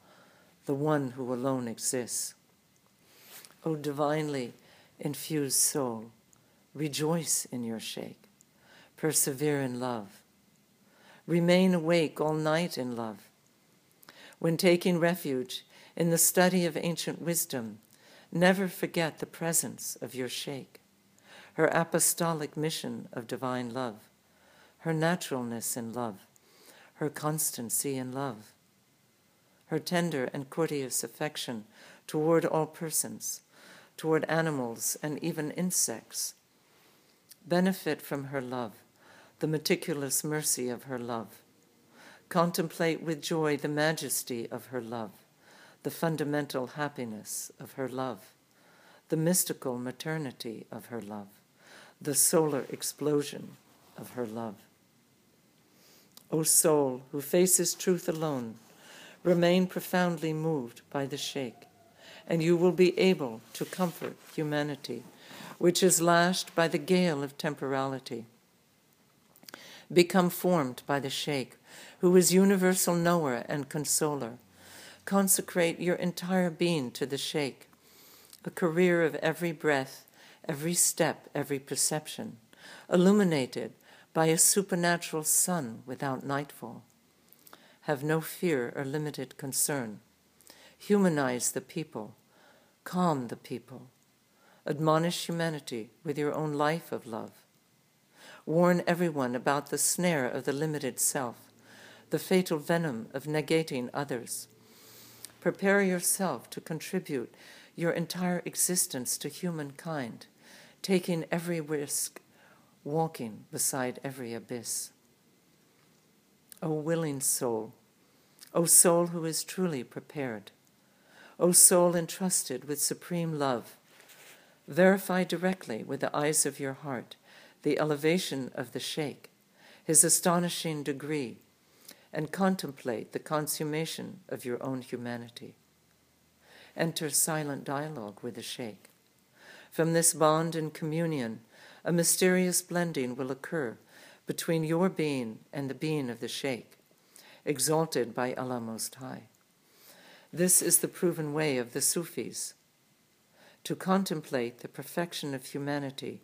the one who alone exists. O divinely infused soul, rejoice in your Sheikh. Persevere in love. Remain awake all night in love. When taking refuge in the study of ancient wisdom, never forget the presence of your Sheikh her apostolic mission of divine love, her naturalness in love, her constancy in love, her tender and courteous affection toward all persons, toward animals and even insects. Benefit from her love, the meticulous mercy of her love. Contemplate with joy the majesty of her love, the fundamental happiness of her love, the mystical maternity of her love the solar explosion of her love. O soul who faces truth alone, remain profoundly moved by the Sheikh, and you will be able to comfort humanity, which is lashed by the gale of temporality. Become formed by the Sheikh, who is universal knower and consoler. Consecrate your entire being to the Sheikh, a career of every breath, every step, every perception, illuminated by a supernatural sun without nightfall. Have no fear or limited concern. Humanize the people, calm the people, admonish humanity with your own life of love. Warn everyone about the snare of the limited self, the fatal venom of negating others. Prepare yourself to contribute your entire existence to humankind, taking every risk, walking beside every abyss. O willing soul, O soul who is truly prepared, O soul entrusted with supreme love, verify directly with the eyes of your heart the elevation of the Sheikh, his astonishing degree, and contemplate the consummation of your own humanity. Enter silent dialogue with the Sheikh. From this bond and communion, a mysterious blending will occur between your being and the being of the Sheikh, exalted by Allah Most High. This is the proven way of the Sufis to contemplate the perfection of humanity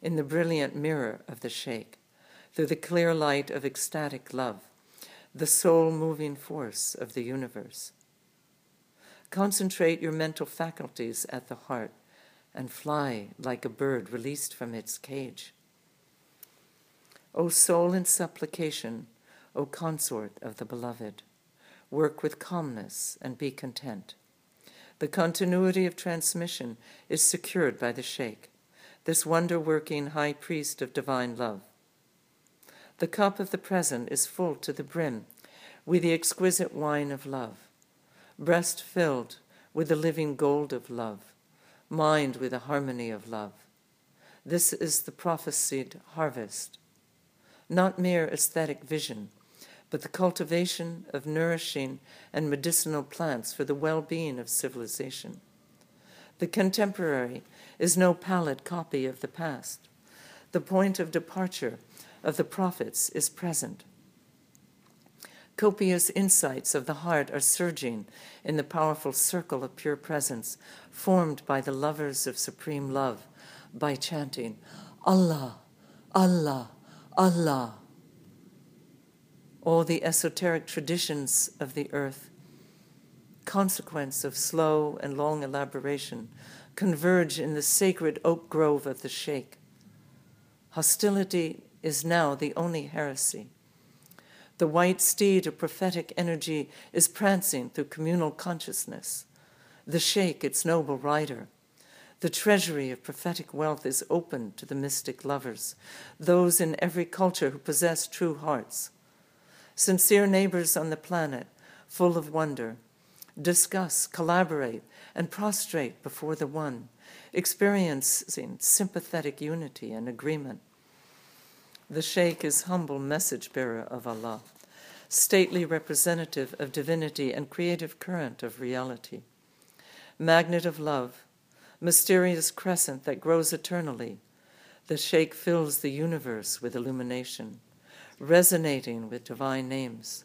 in the brilliant mirror of the Sheikh, through the clear light of ecstatic love, the sole moving force of the universe. Concentrate your mental faculties at the heart and fly like a bird released from its cage. O soul in supplication, O consort of the beloved, work with calmness and be content. The continuity of transmission is secured by the Sheikh this wonder working high priest of divine love. The cup of the present is full to the brim with the exquisite wine of love, breast filled with the living gold of love, mind with the harmony of love. This is the prophesied harvest, not mere aesthetic vision, but the cultivation of nourishing and medicinal plants for the well being of civilization. The contemporary is no pallid copy of the past. The point of departure of the prophets is present. Copious insights of the heart are surging in the powerful circle of pure presence formed by the lovers of supreme love by chanting, Allah, Allah, Allah. All the esoteric traditions of the earth, consequence of slow and long elaboration, converge in the sacred oak grove of the Sheikh. Hostility is now the only heresy. The white steed of prophetic energy is prancing through communal consciousness. The Sheikh, its noble rider. The treasury of prophetic wealth is open to the mystic lovers, those in every culture who possess true hearts. Sincere neighbors on the planet, full of wonder, discuss, collaborate, and prostrate before the One, experiencing sympathetic unity and agreement. The Sheikh is humble message bearer of Allah, stately representative of divinity and creative current of reality, magnet of love, mysterious crescent that grows eternally. The Sheikh fills the universe with illumination, resonating with divine names.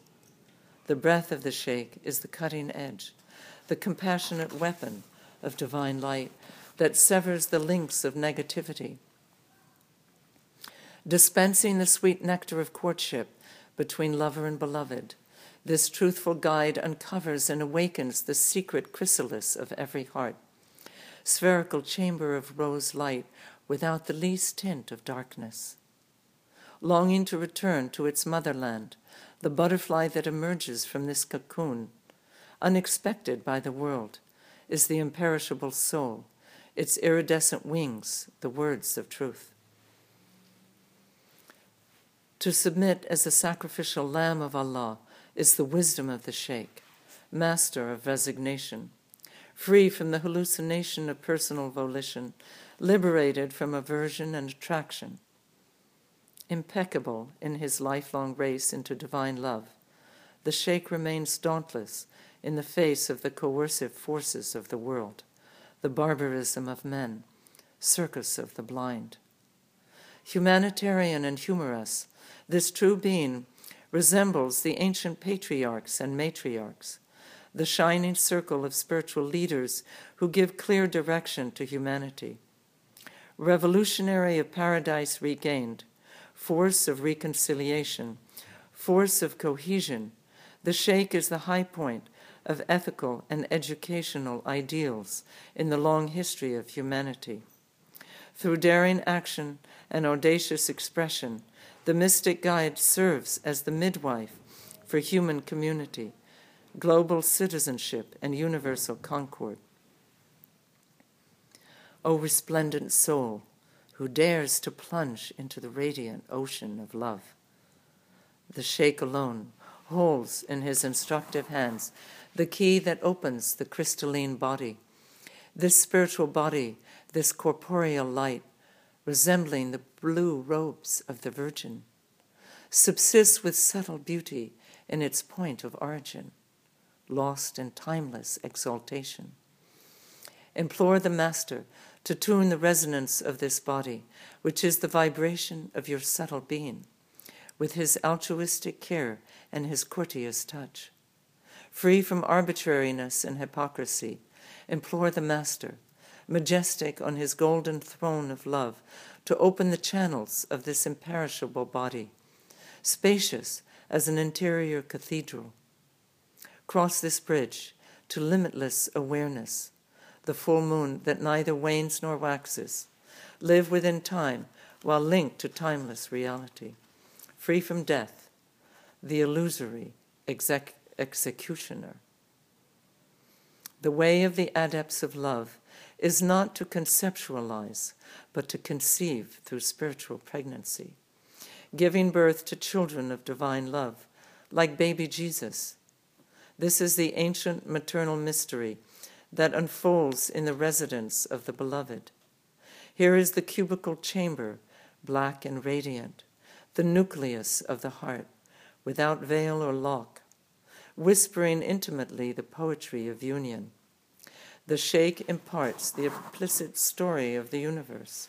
The breath of the Sheikh is the cutting edge the compassionate weapon of divine light that severs the links of negativity. Dispensing the sweet nectar of courtship between lover and beloved, this truthful guide uncovers and awakens the secret chrysalis of every heart, spherical chamber of rose light without the least tint of darkness. Longing to return to its motherland, the butterfly that emerges from this cocoon unexpected by the world, is the imperishable soul, its iridescent wings, the words of truth. To submit as a sacrificial lamb of Allah is the wisdom of the Sheikh, master of resignation, free from the hallucination of personal volition, liberated from aversion and attraction, impeccable in his lifelong race into divine love. The Sheikh remains dauntless in the face of the coercive forces of the world, the barbarism of men, circus of the blind. Humanitarian and humorous, this true being resembles the ancient patriarchs and matriarchs, the shining circle of spiritual leaders who give clear direction to humanity. Revolutionary of paradise regained, force of reconciliation, force of cohesion, the Sheikh is the high point of ethical and educational ideals in the long history of humanity. Through daring action and audacious expression, the mystic guide serves as the midwife for human community, global citizenship, and universal concord. O resplendent soul, who dares to plunge into the radiant ocean of love. The Sheikh alone holds in his instructive hands the key that opens the crystalline body. This spiritual body, this corporeal light, resembling the blue robes of the Virgin, subsists with subtle beauty in its point of origin, lost in timeless exaltation. Implore the Master to tune the resonance of this body, which is the vibration of your subtle being, with his altruistic care and his courteous touch. Free from arbitrariness and hypocrisy, implore the Master, majestic on his golden throne of love, to open the channels of this imperishable body, spacious as an interior cathedral. Cross this bridge to limitless awareness, the full moon that neither wanes nor waxes. Live within time while linked to timeless reality, free from death the illusory exec- executioner. The way of the adepts of love is not to conceptualize, but to conceive through spiritual pregnancy, giving birth to children of divine love, like baby Jesus. This is the ancient maternal mystery that unfolds in the residence of the beloved. Here is the cubical chamber, black and radiant, the nucleus of the heart without veil or lock, whispering intimately the poetry of union. The Sheikh imparts the implicit story of the universe.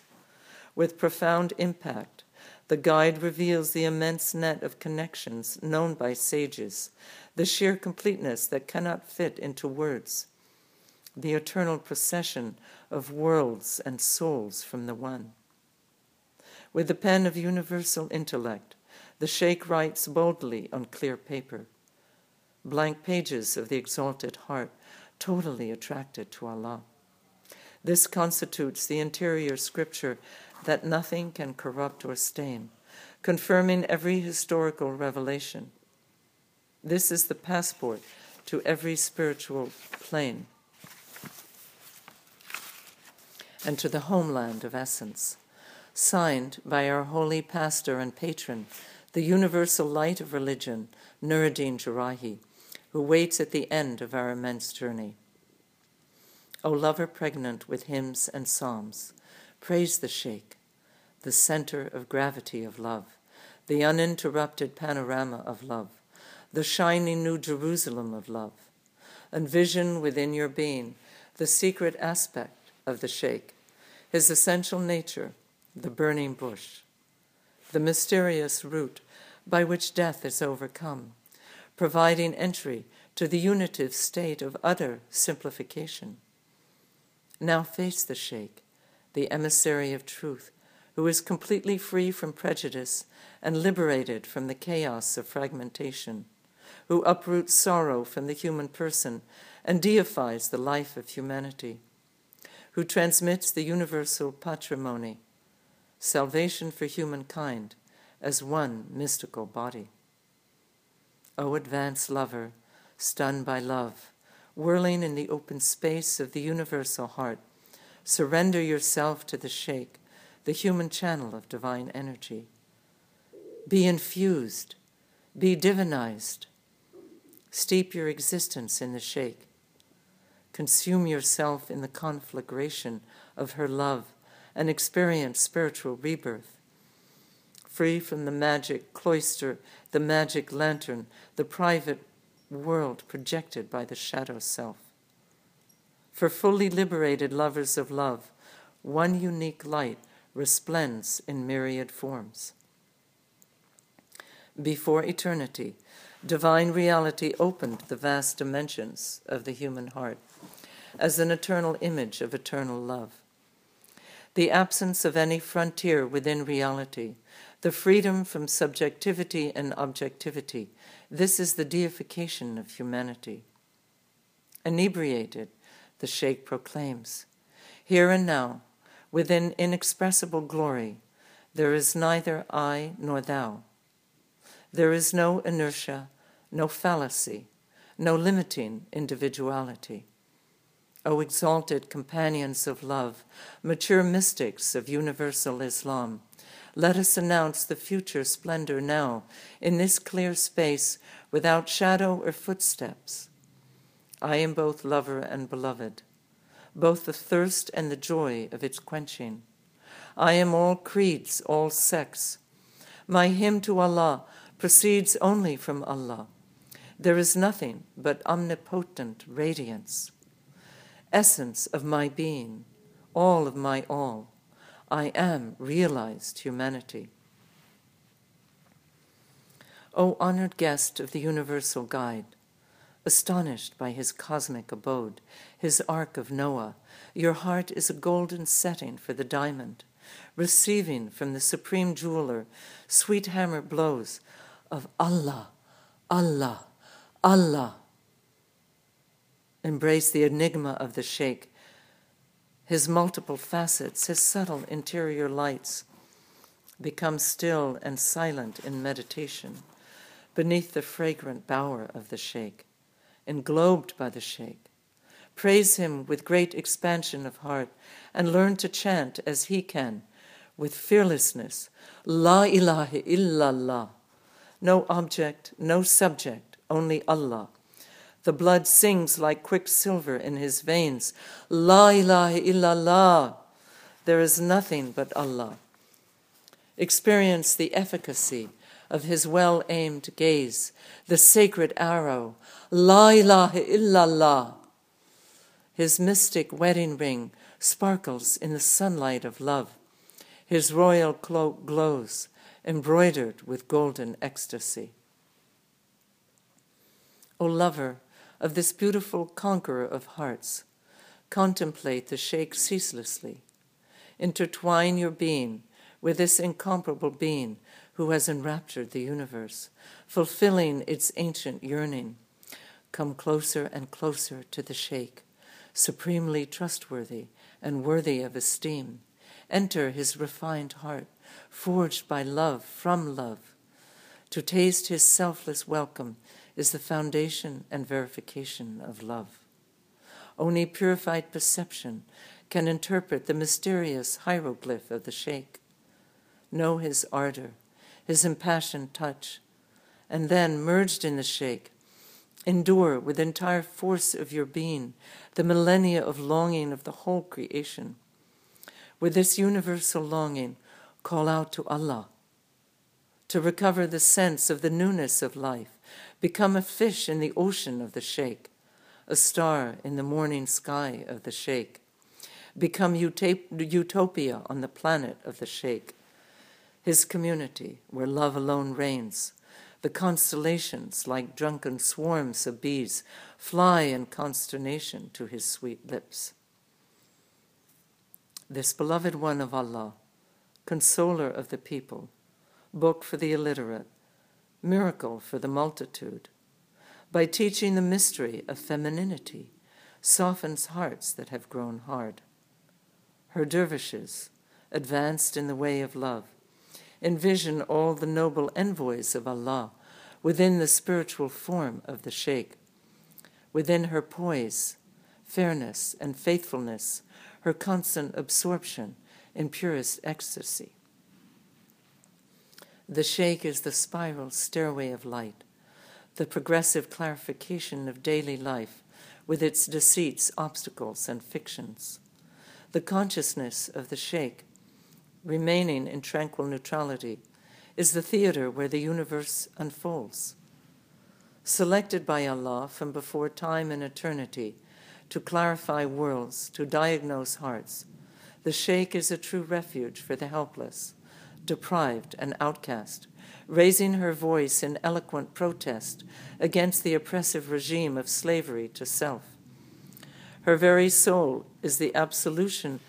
With profound impact, the guide reveals the immense net of connections known by sages, the sheer completeness that cannot fit into words, the eternal procession of worlds and souls from the One. With the pen of universal intellect, the Sheikh writes boldly on clear paper, blank pages of the exalted heart, totally attracted to Allah. This constitutes the interior scripture that nothing can corrupt or stain, confirming every historical revelation. This is the passport to every spiritual plane and to the homeland of essence, signed by our holy pastor and patron, the universal light of religion, Nuruddin Jerrahi, who waits at the end of our immense journey. O lover pregnant with hymns and psalms, praise the Sheikh, the center of gravity of love, the uninterrupted panorama of love, the shining new Jerusalem of love. Envision within your being the secret aspect of the Sheikh, his essential nature, the burning bush the mysterious route by which death is overcome, providing entry to the unitive state of utter simplification. Now face the Sheikh, the emissary of truth, who is completely free from prejudice and liberated from the chaos of fragmentation, who uproots sorrow from the human person and deifies the life of humanity, who transmits the universal patrimony salvation for humankind as one mystical body. O advanced lover, stunned by love, whirling in the open space of the universal heart, surrender yourself to the Sheikh, the human channel of divine energy. Be infused, be divinized. Steep your existence in the Sheikh. Consume yourself in the conflagration of her love and experience spiritual rebirth. Free from the magic cloister, the magic lantern, the private world projected by the shadow self. For fully liberated lovers of love, one unique light resplends in myriad forms. Before eternity, divine reality opened the vast dimensions of the human heart as an eternal image of eternal love. The absence of any frontier within reality, the freedom from subjectivity and objectivity, this is the deification of humanity. Inebriated, the Sheikh proclaims, Here and now, within inexpressible glory, there is neither I nor thou. There is no inertia, no fallacy, no limiting individuality. O exalted companions of love, mature mystics of universal Islam, let us announce the future splendor now in this clear space without shadow or footsteps. I am both lover and beloved, both the thirst and the joy of its quenching. I am all creeds, all sects. My hymn to Allah proceeds only from Allah. There is nothing but omnipotent radiance. Essence of my being, all of my all, I am realized humanity. O honored guest of the Universal Guide, astonished by his cosmic abode, his ark of Noah, your heart is a golden setting for the diamond, receiving from the supreme jeweler sweet hammer blows of Allah, Allah, Allah. Embrace the enigma of the Sheikh, his multiple facets, his subtle interior lights. Become still and silent in meditation beneath the fragrant bower of the Sheikh, englobed by the Sheikh. Praise him with great expansion of heart and learn to chant as he can with fearlessness La ilaha illallah no object, no subject, only Allah. The blood sings like quicksilver in his veins. La ilaha illallah. There is nothing but Allah. Experience the efficacy of his well aimed gaze, the sacred arrow. La ilaha illallah. His mystic wedding ring sparkles in the sunlight of love. His royal cloak glows embroidered with golden ecstasy. O lover of this beautiful conqueror of hearts, contemplate the Sheikh ceaselessly. Intertwine your being with this incomparable being who has enraptured the universe, fulfilling its ancient yearning. Come closer and closer to the Sheikh, supremely trustworthy and worthy of esteem. Enter his refined heart forged by love from love. To taste his selfless welcome is the foundation and verification of love. Only purified perception can interpret the mysterious hieroglyph of the Sheikh. Know his ardor, his impassioned touch, and then, merged in the Sheikh, endure with entire force of your being the millennia of longing of the whole creation. With this universal longing, call out to Allah. To recover the sense of the newness of life, become a fish in the ocean of the Sheikh, a star in the morning sky of the Sheikh, become utopia on the planet of the Sheikh, his community where love alone reigns. The constellations, like drunken swarms of bees, fly in consternation to his sweet lips. This beloved one of Allah consoler of the people, book for the illiterate, miracle for the multitude. By teaching the mystery of femininity, softens hearts that have grown hard. Her dervishes, advanced in the way of love, envision all the noble envoys of Allah within the spiritual form of the Sheikh. Within her poise, fairness, and faithfulness, her constant absorption in purest ecstasy. The Sheikh is the spiral stairway of light, the progressive clarification of daily life with its deceits, obstacles, and fictions. The consciousness of the Sheikh, remaining in tranquil neutrality, is the theater where the universe unfolds. Selected by Allah from before time and eternity to clarify worlds, to diagnose hearts, The sheikh is a true refuge for the helpless, deprived, and outcast, raising her voice in eloquent protest against the oppressive regime of slavery to self. Her very soul is the absolution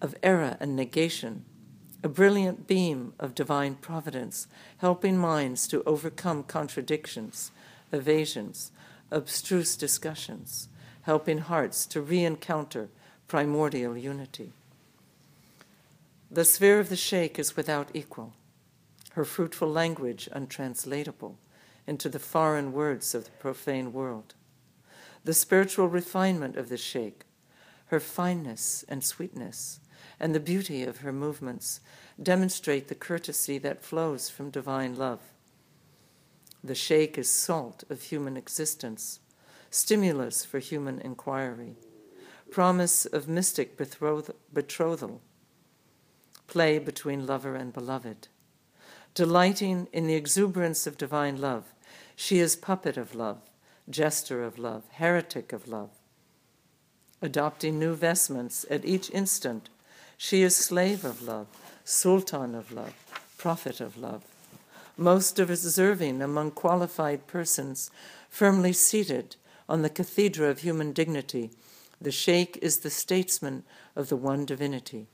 of error and negation, a brilliant beam of divine providence, helping minds to overcome contradictions, evasions, abstruse discussions, helping hearts to re encounter primordial unity. The sphere of the Sheikh is without equal, her fruitful language untranslatable into the foreign words of the profane world. The spiritual refinement of the Sheikh, her fineness and sweetness, and the beauty of her movements demonstrate the courtesy that flows from divine love. The Sheikh is salt of human existence, stimulus for human inquiry, promise of mystic betrothal, play between lover and beloved. Delighting in the exuberance of divine love, she is puppet of love, jester of love, heretic of love. Adopting new vestments at each instant, she is slave of love, sultan of love, prophet of love. Most deserving among qualified persons firmly seated on the cathedra of human dignity, the sheikh is the statesman of the one divinity.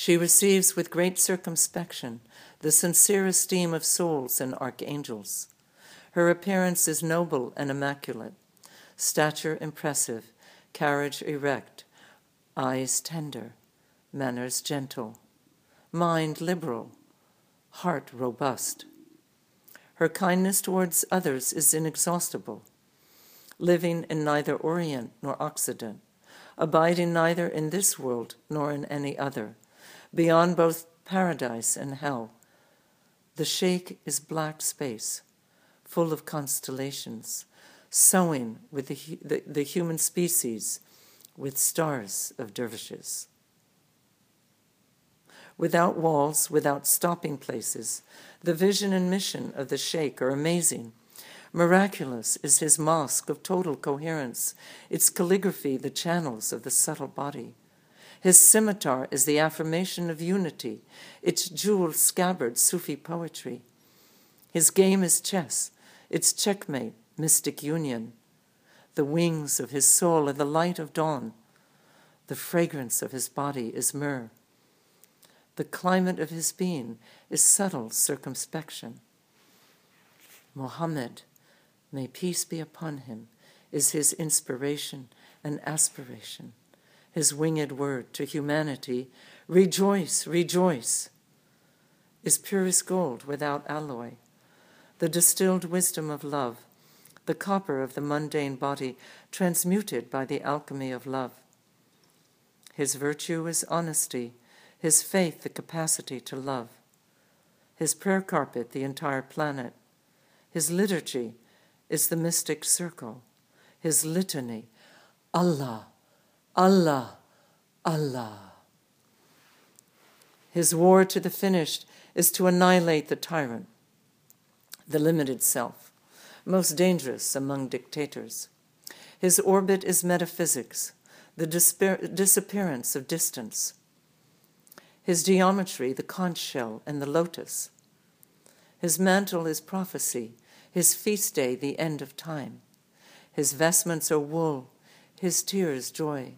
She receives with great circumspection the sincere esteem of souls and archangels. Her appearance is noble and immaculate, stature impressive, carriage erect, eyes tender, manners gentle, mind liberal, heart robust. Her kindness towards others is inexhaustible, living in neither Orient nor Occident, abiding neither in this world nor in any other, beyond both paradise and hell. The Sheikh is black space, full of constellations, sowing with the, the, the human species with stars of dervishes. Without walls, without stopping places, the vision and mission of the Sheikh are amazing. Miraculous is his mosque of total coherence, its calligraphy the channels of the subtle body. His scimitar is the affirmation of unity, its jeweled scabbard Sufi poetry. His game is chess, its checkmate mystic union. The wings of his soul are the light of dawn. The fragrance of his body is myrrh. The climate of his being is subtle circumspection. Mohammed, may peace be upon him, is his inspiration and aspiration. His winged word to humanity, rejoice, rejoice, is purest gold without alloy. The distilled wisdom of love the copper of the mundane body transmuted by the alchemy of love. His virtue is honesty, his faith the capacity to love, his prayer carpet the entire planet, his liturgy is the mystic circle, his litany, Allah, Allah, Allah. His war to the finished is to annihilate the tyrant, the limited self most dangerous among dictators. His orbit is metaphysics, the disper- disappearance of distance. His geometry, the conch shell and the lotus. His mantle is prophecy, his feast day, the end of time. His vestments are wool, his tears, joy.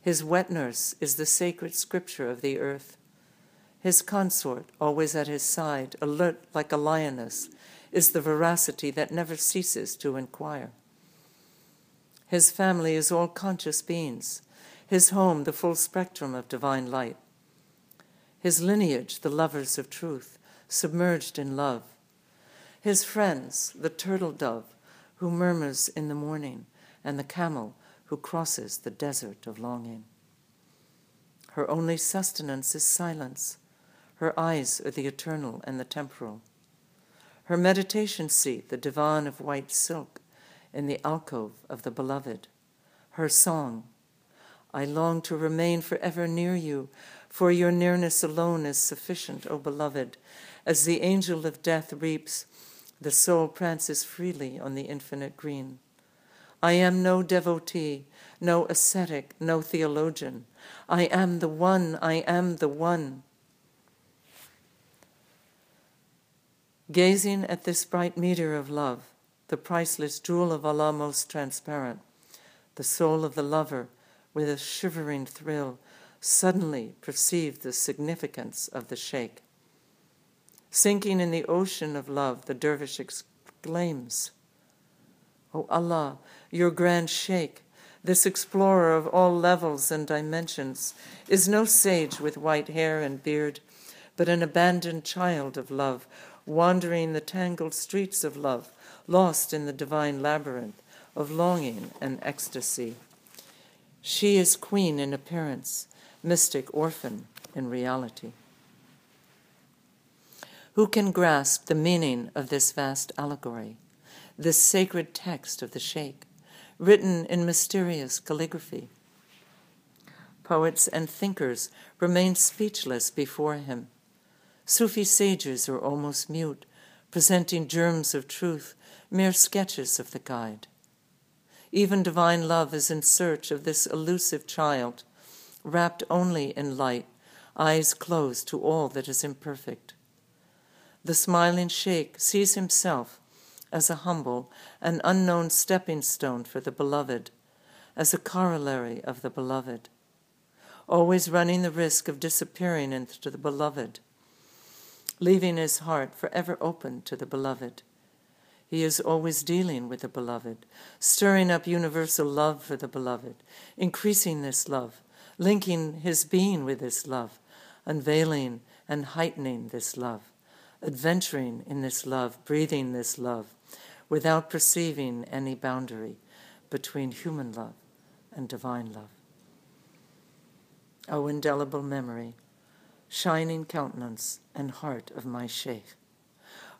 His wet nurse is the sacred scripture of the earth. His consort, always at his side, alert like a lioness, is the veracity that never ceases to inquire. His family is all conscious beings, his home the full spectrum of divine light, his lineage the lovers of truth, submerged in love, his friends the turtle dove who murmurs in the morning, and the camel who crosses the desert of longing. Her only sustenance is silence. Her eyes are the eternal and the temporal her meditation seat, the divan of white silk, in the alcove of the beloved, her song, I long to remain forever near you, for your nearness alone is sufficient, O beloved. As the angel of death reaps, the soul prances freely on the infinite green. I am no devotee, no ascetic, no theologian. I am the one, I am the one. Gazing at this bright meteor of love, the priceless jewel of Allah most transparent, the soul of the lover, with a shivering thrill, suddenly perceived the significance of the sheikh. Sinking in the ocean of love, the dervish exclaims, O oh Allah, your grand sheikh, this explorer of all levels and dimensions, is no sage with white hair and beard, but an abandoned child of love, wandering the tangled streets of love, lost in the divine labyrinth of longing and ecstasy. She is queen in appearance, mystic orphan in reality. Who can grasp the meaning of this vast allegory, this sacred text of the Sheikh, written in mysterious calligraphy? Poets and thinkers remain speechless before him. Sufi sages are almost mute, presenting germs of truth, mere sketches of the guide. Even divine love is in search of this elusive child, wrapped only in light, eyes closed to all that is imperfect. The smiling sheikh sees himself as a humble and unknown stepping stone for the beloved, as a corollary of the beloved, always running the risk of disappearing into the beloved, leaving his heart forever open to the beloved. He is always dealing with the beloved, stirring up universal love for the beloved, increasing this love, linking his being with this love, unveiling and heightening this love, adventuring in this love, breathing this love, without perceiving any boundary between human love and divine love. O indelible memory, shining countenance and heart of my Sheikh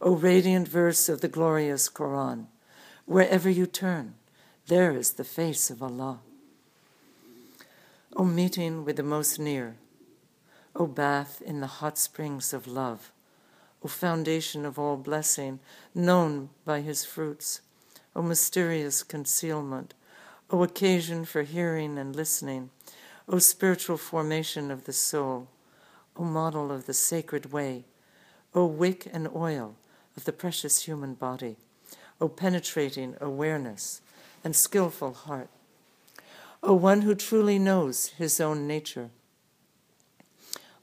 O radiant verse of the glorious Quran, wherever you turn, there is the face of Allah. O meeting with the most near, O bath in the hot springs of love, O foundation of all blessing, known by his fruits, O mysterious concealment, O occasion for hearing and listening, O spiritual formation of the soul, O model of the sacred way, O wick and oil of the precious human body, O penetrating awareness and skillful heart, O one who truly knows his own nature,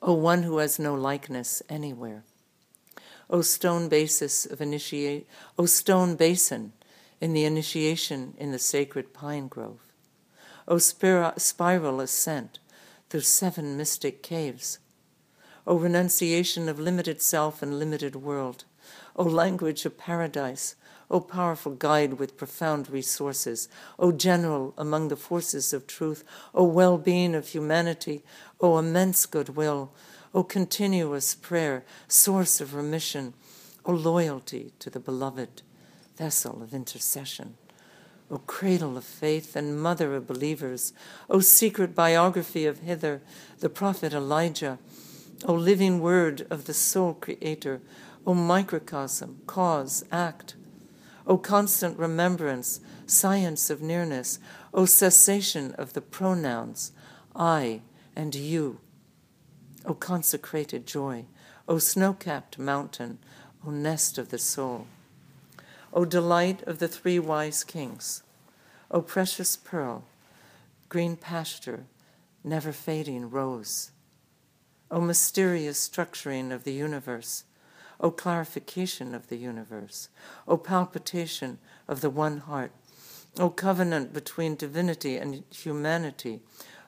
O one who has no likeness anywhere, O stone basis of initiate, O stone basin in the initiation in the sacred pine grove, O spiral ascent through seven mystic caves, O renunciation of limited self and limited world, O language of paradise, O powerful guide with profound resources, O general among the forces of truth, O well being of humanity, O immense goodwill, O continuous prayer, source of remission, O loyalty to the beloved, vessel of intercession. O cradle of faith and mother of believers, O secret biography of Khidr, the prophet Elijah, O living word of the sole creator, O microcosm, cause, act. O constant remembrance, science of nearness. O cessation of the pronouns, I and you. O consecrated joy. O snow capped mountain. O nest of the soul. O delight of the three wise kings. O precious pearl, green pasture, never fading rose. O mysterious structuring of the universe O clarification of the universe, O palpitation of the one heart, O covenant between divinity and humanity,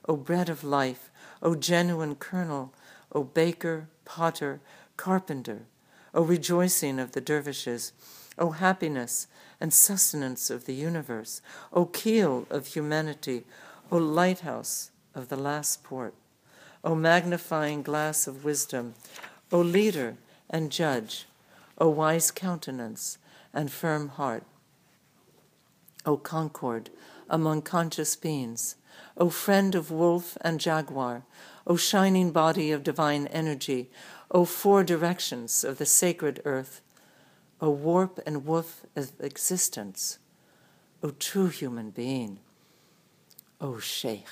O bread of life, O genuine kernel, O baker, potter, carpenter, O rejoicing of the dervishes, O happiness and sustenance of the universe, O keel of humanity, O lighthouse of the last port, O magnifying glass of wisdom, O leader and judge, O wise countenance and firm heart. O concord among conscious beings, O friend of wolf and jaguar, O shining body of divine energy, O four directions of the sacred earth, O warp and woof of existence, O true human being, O Sheikh,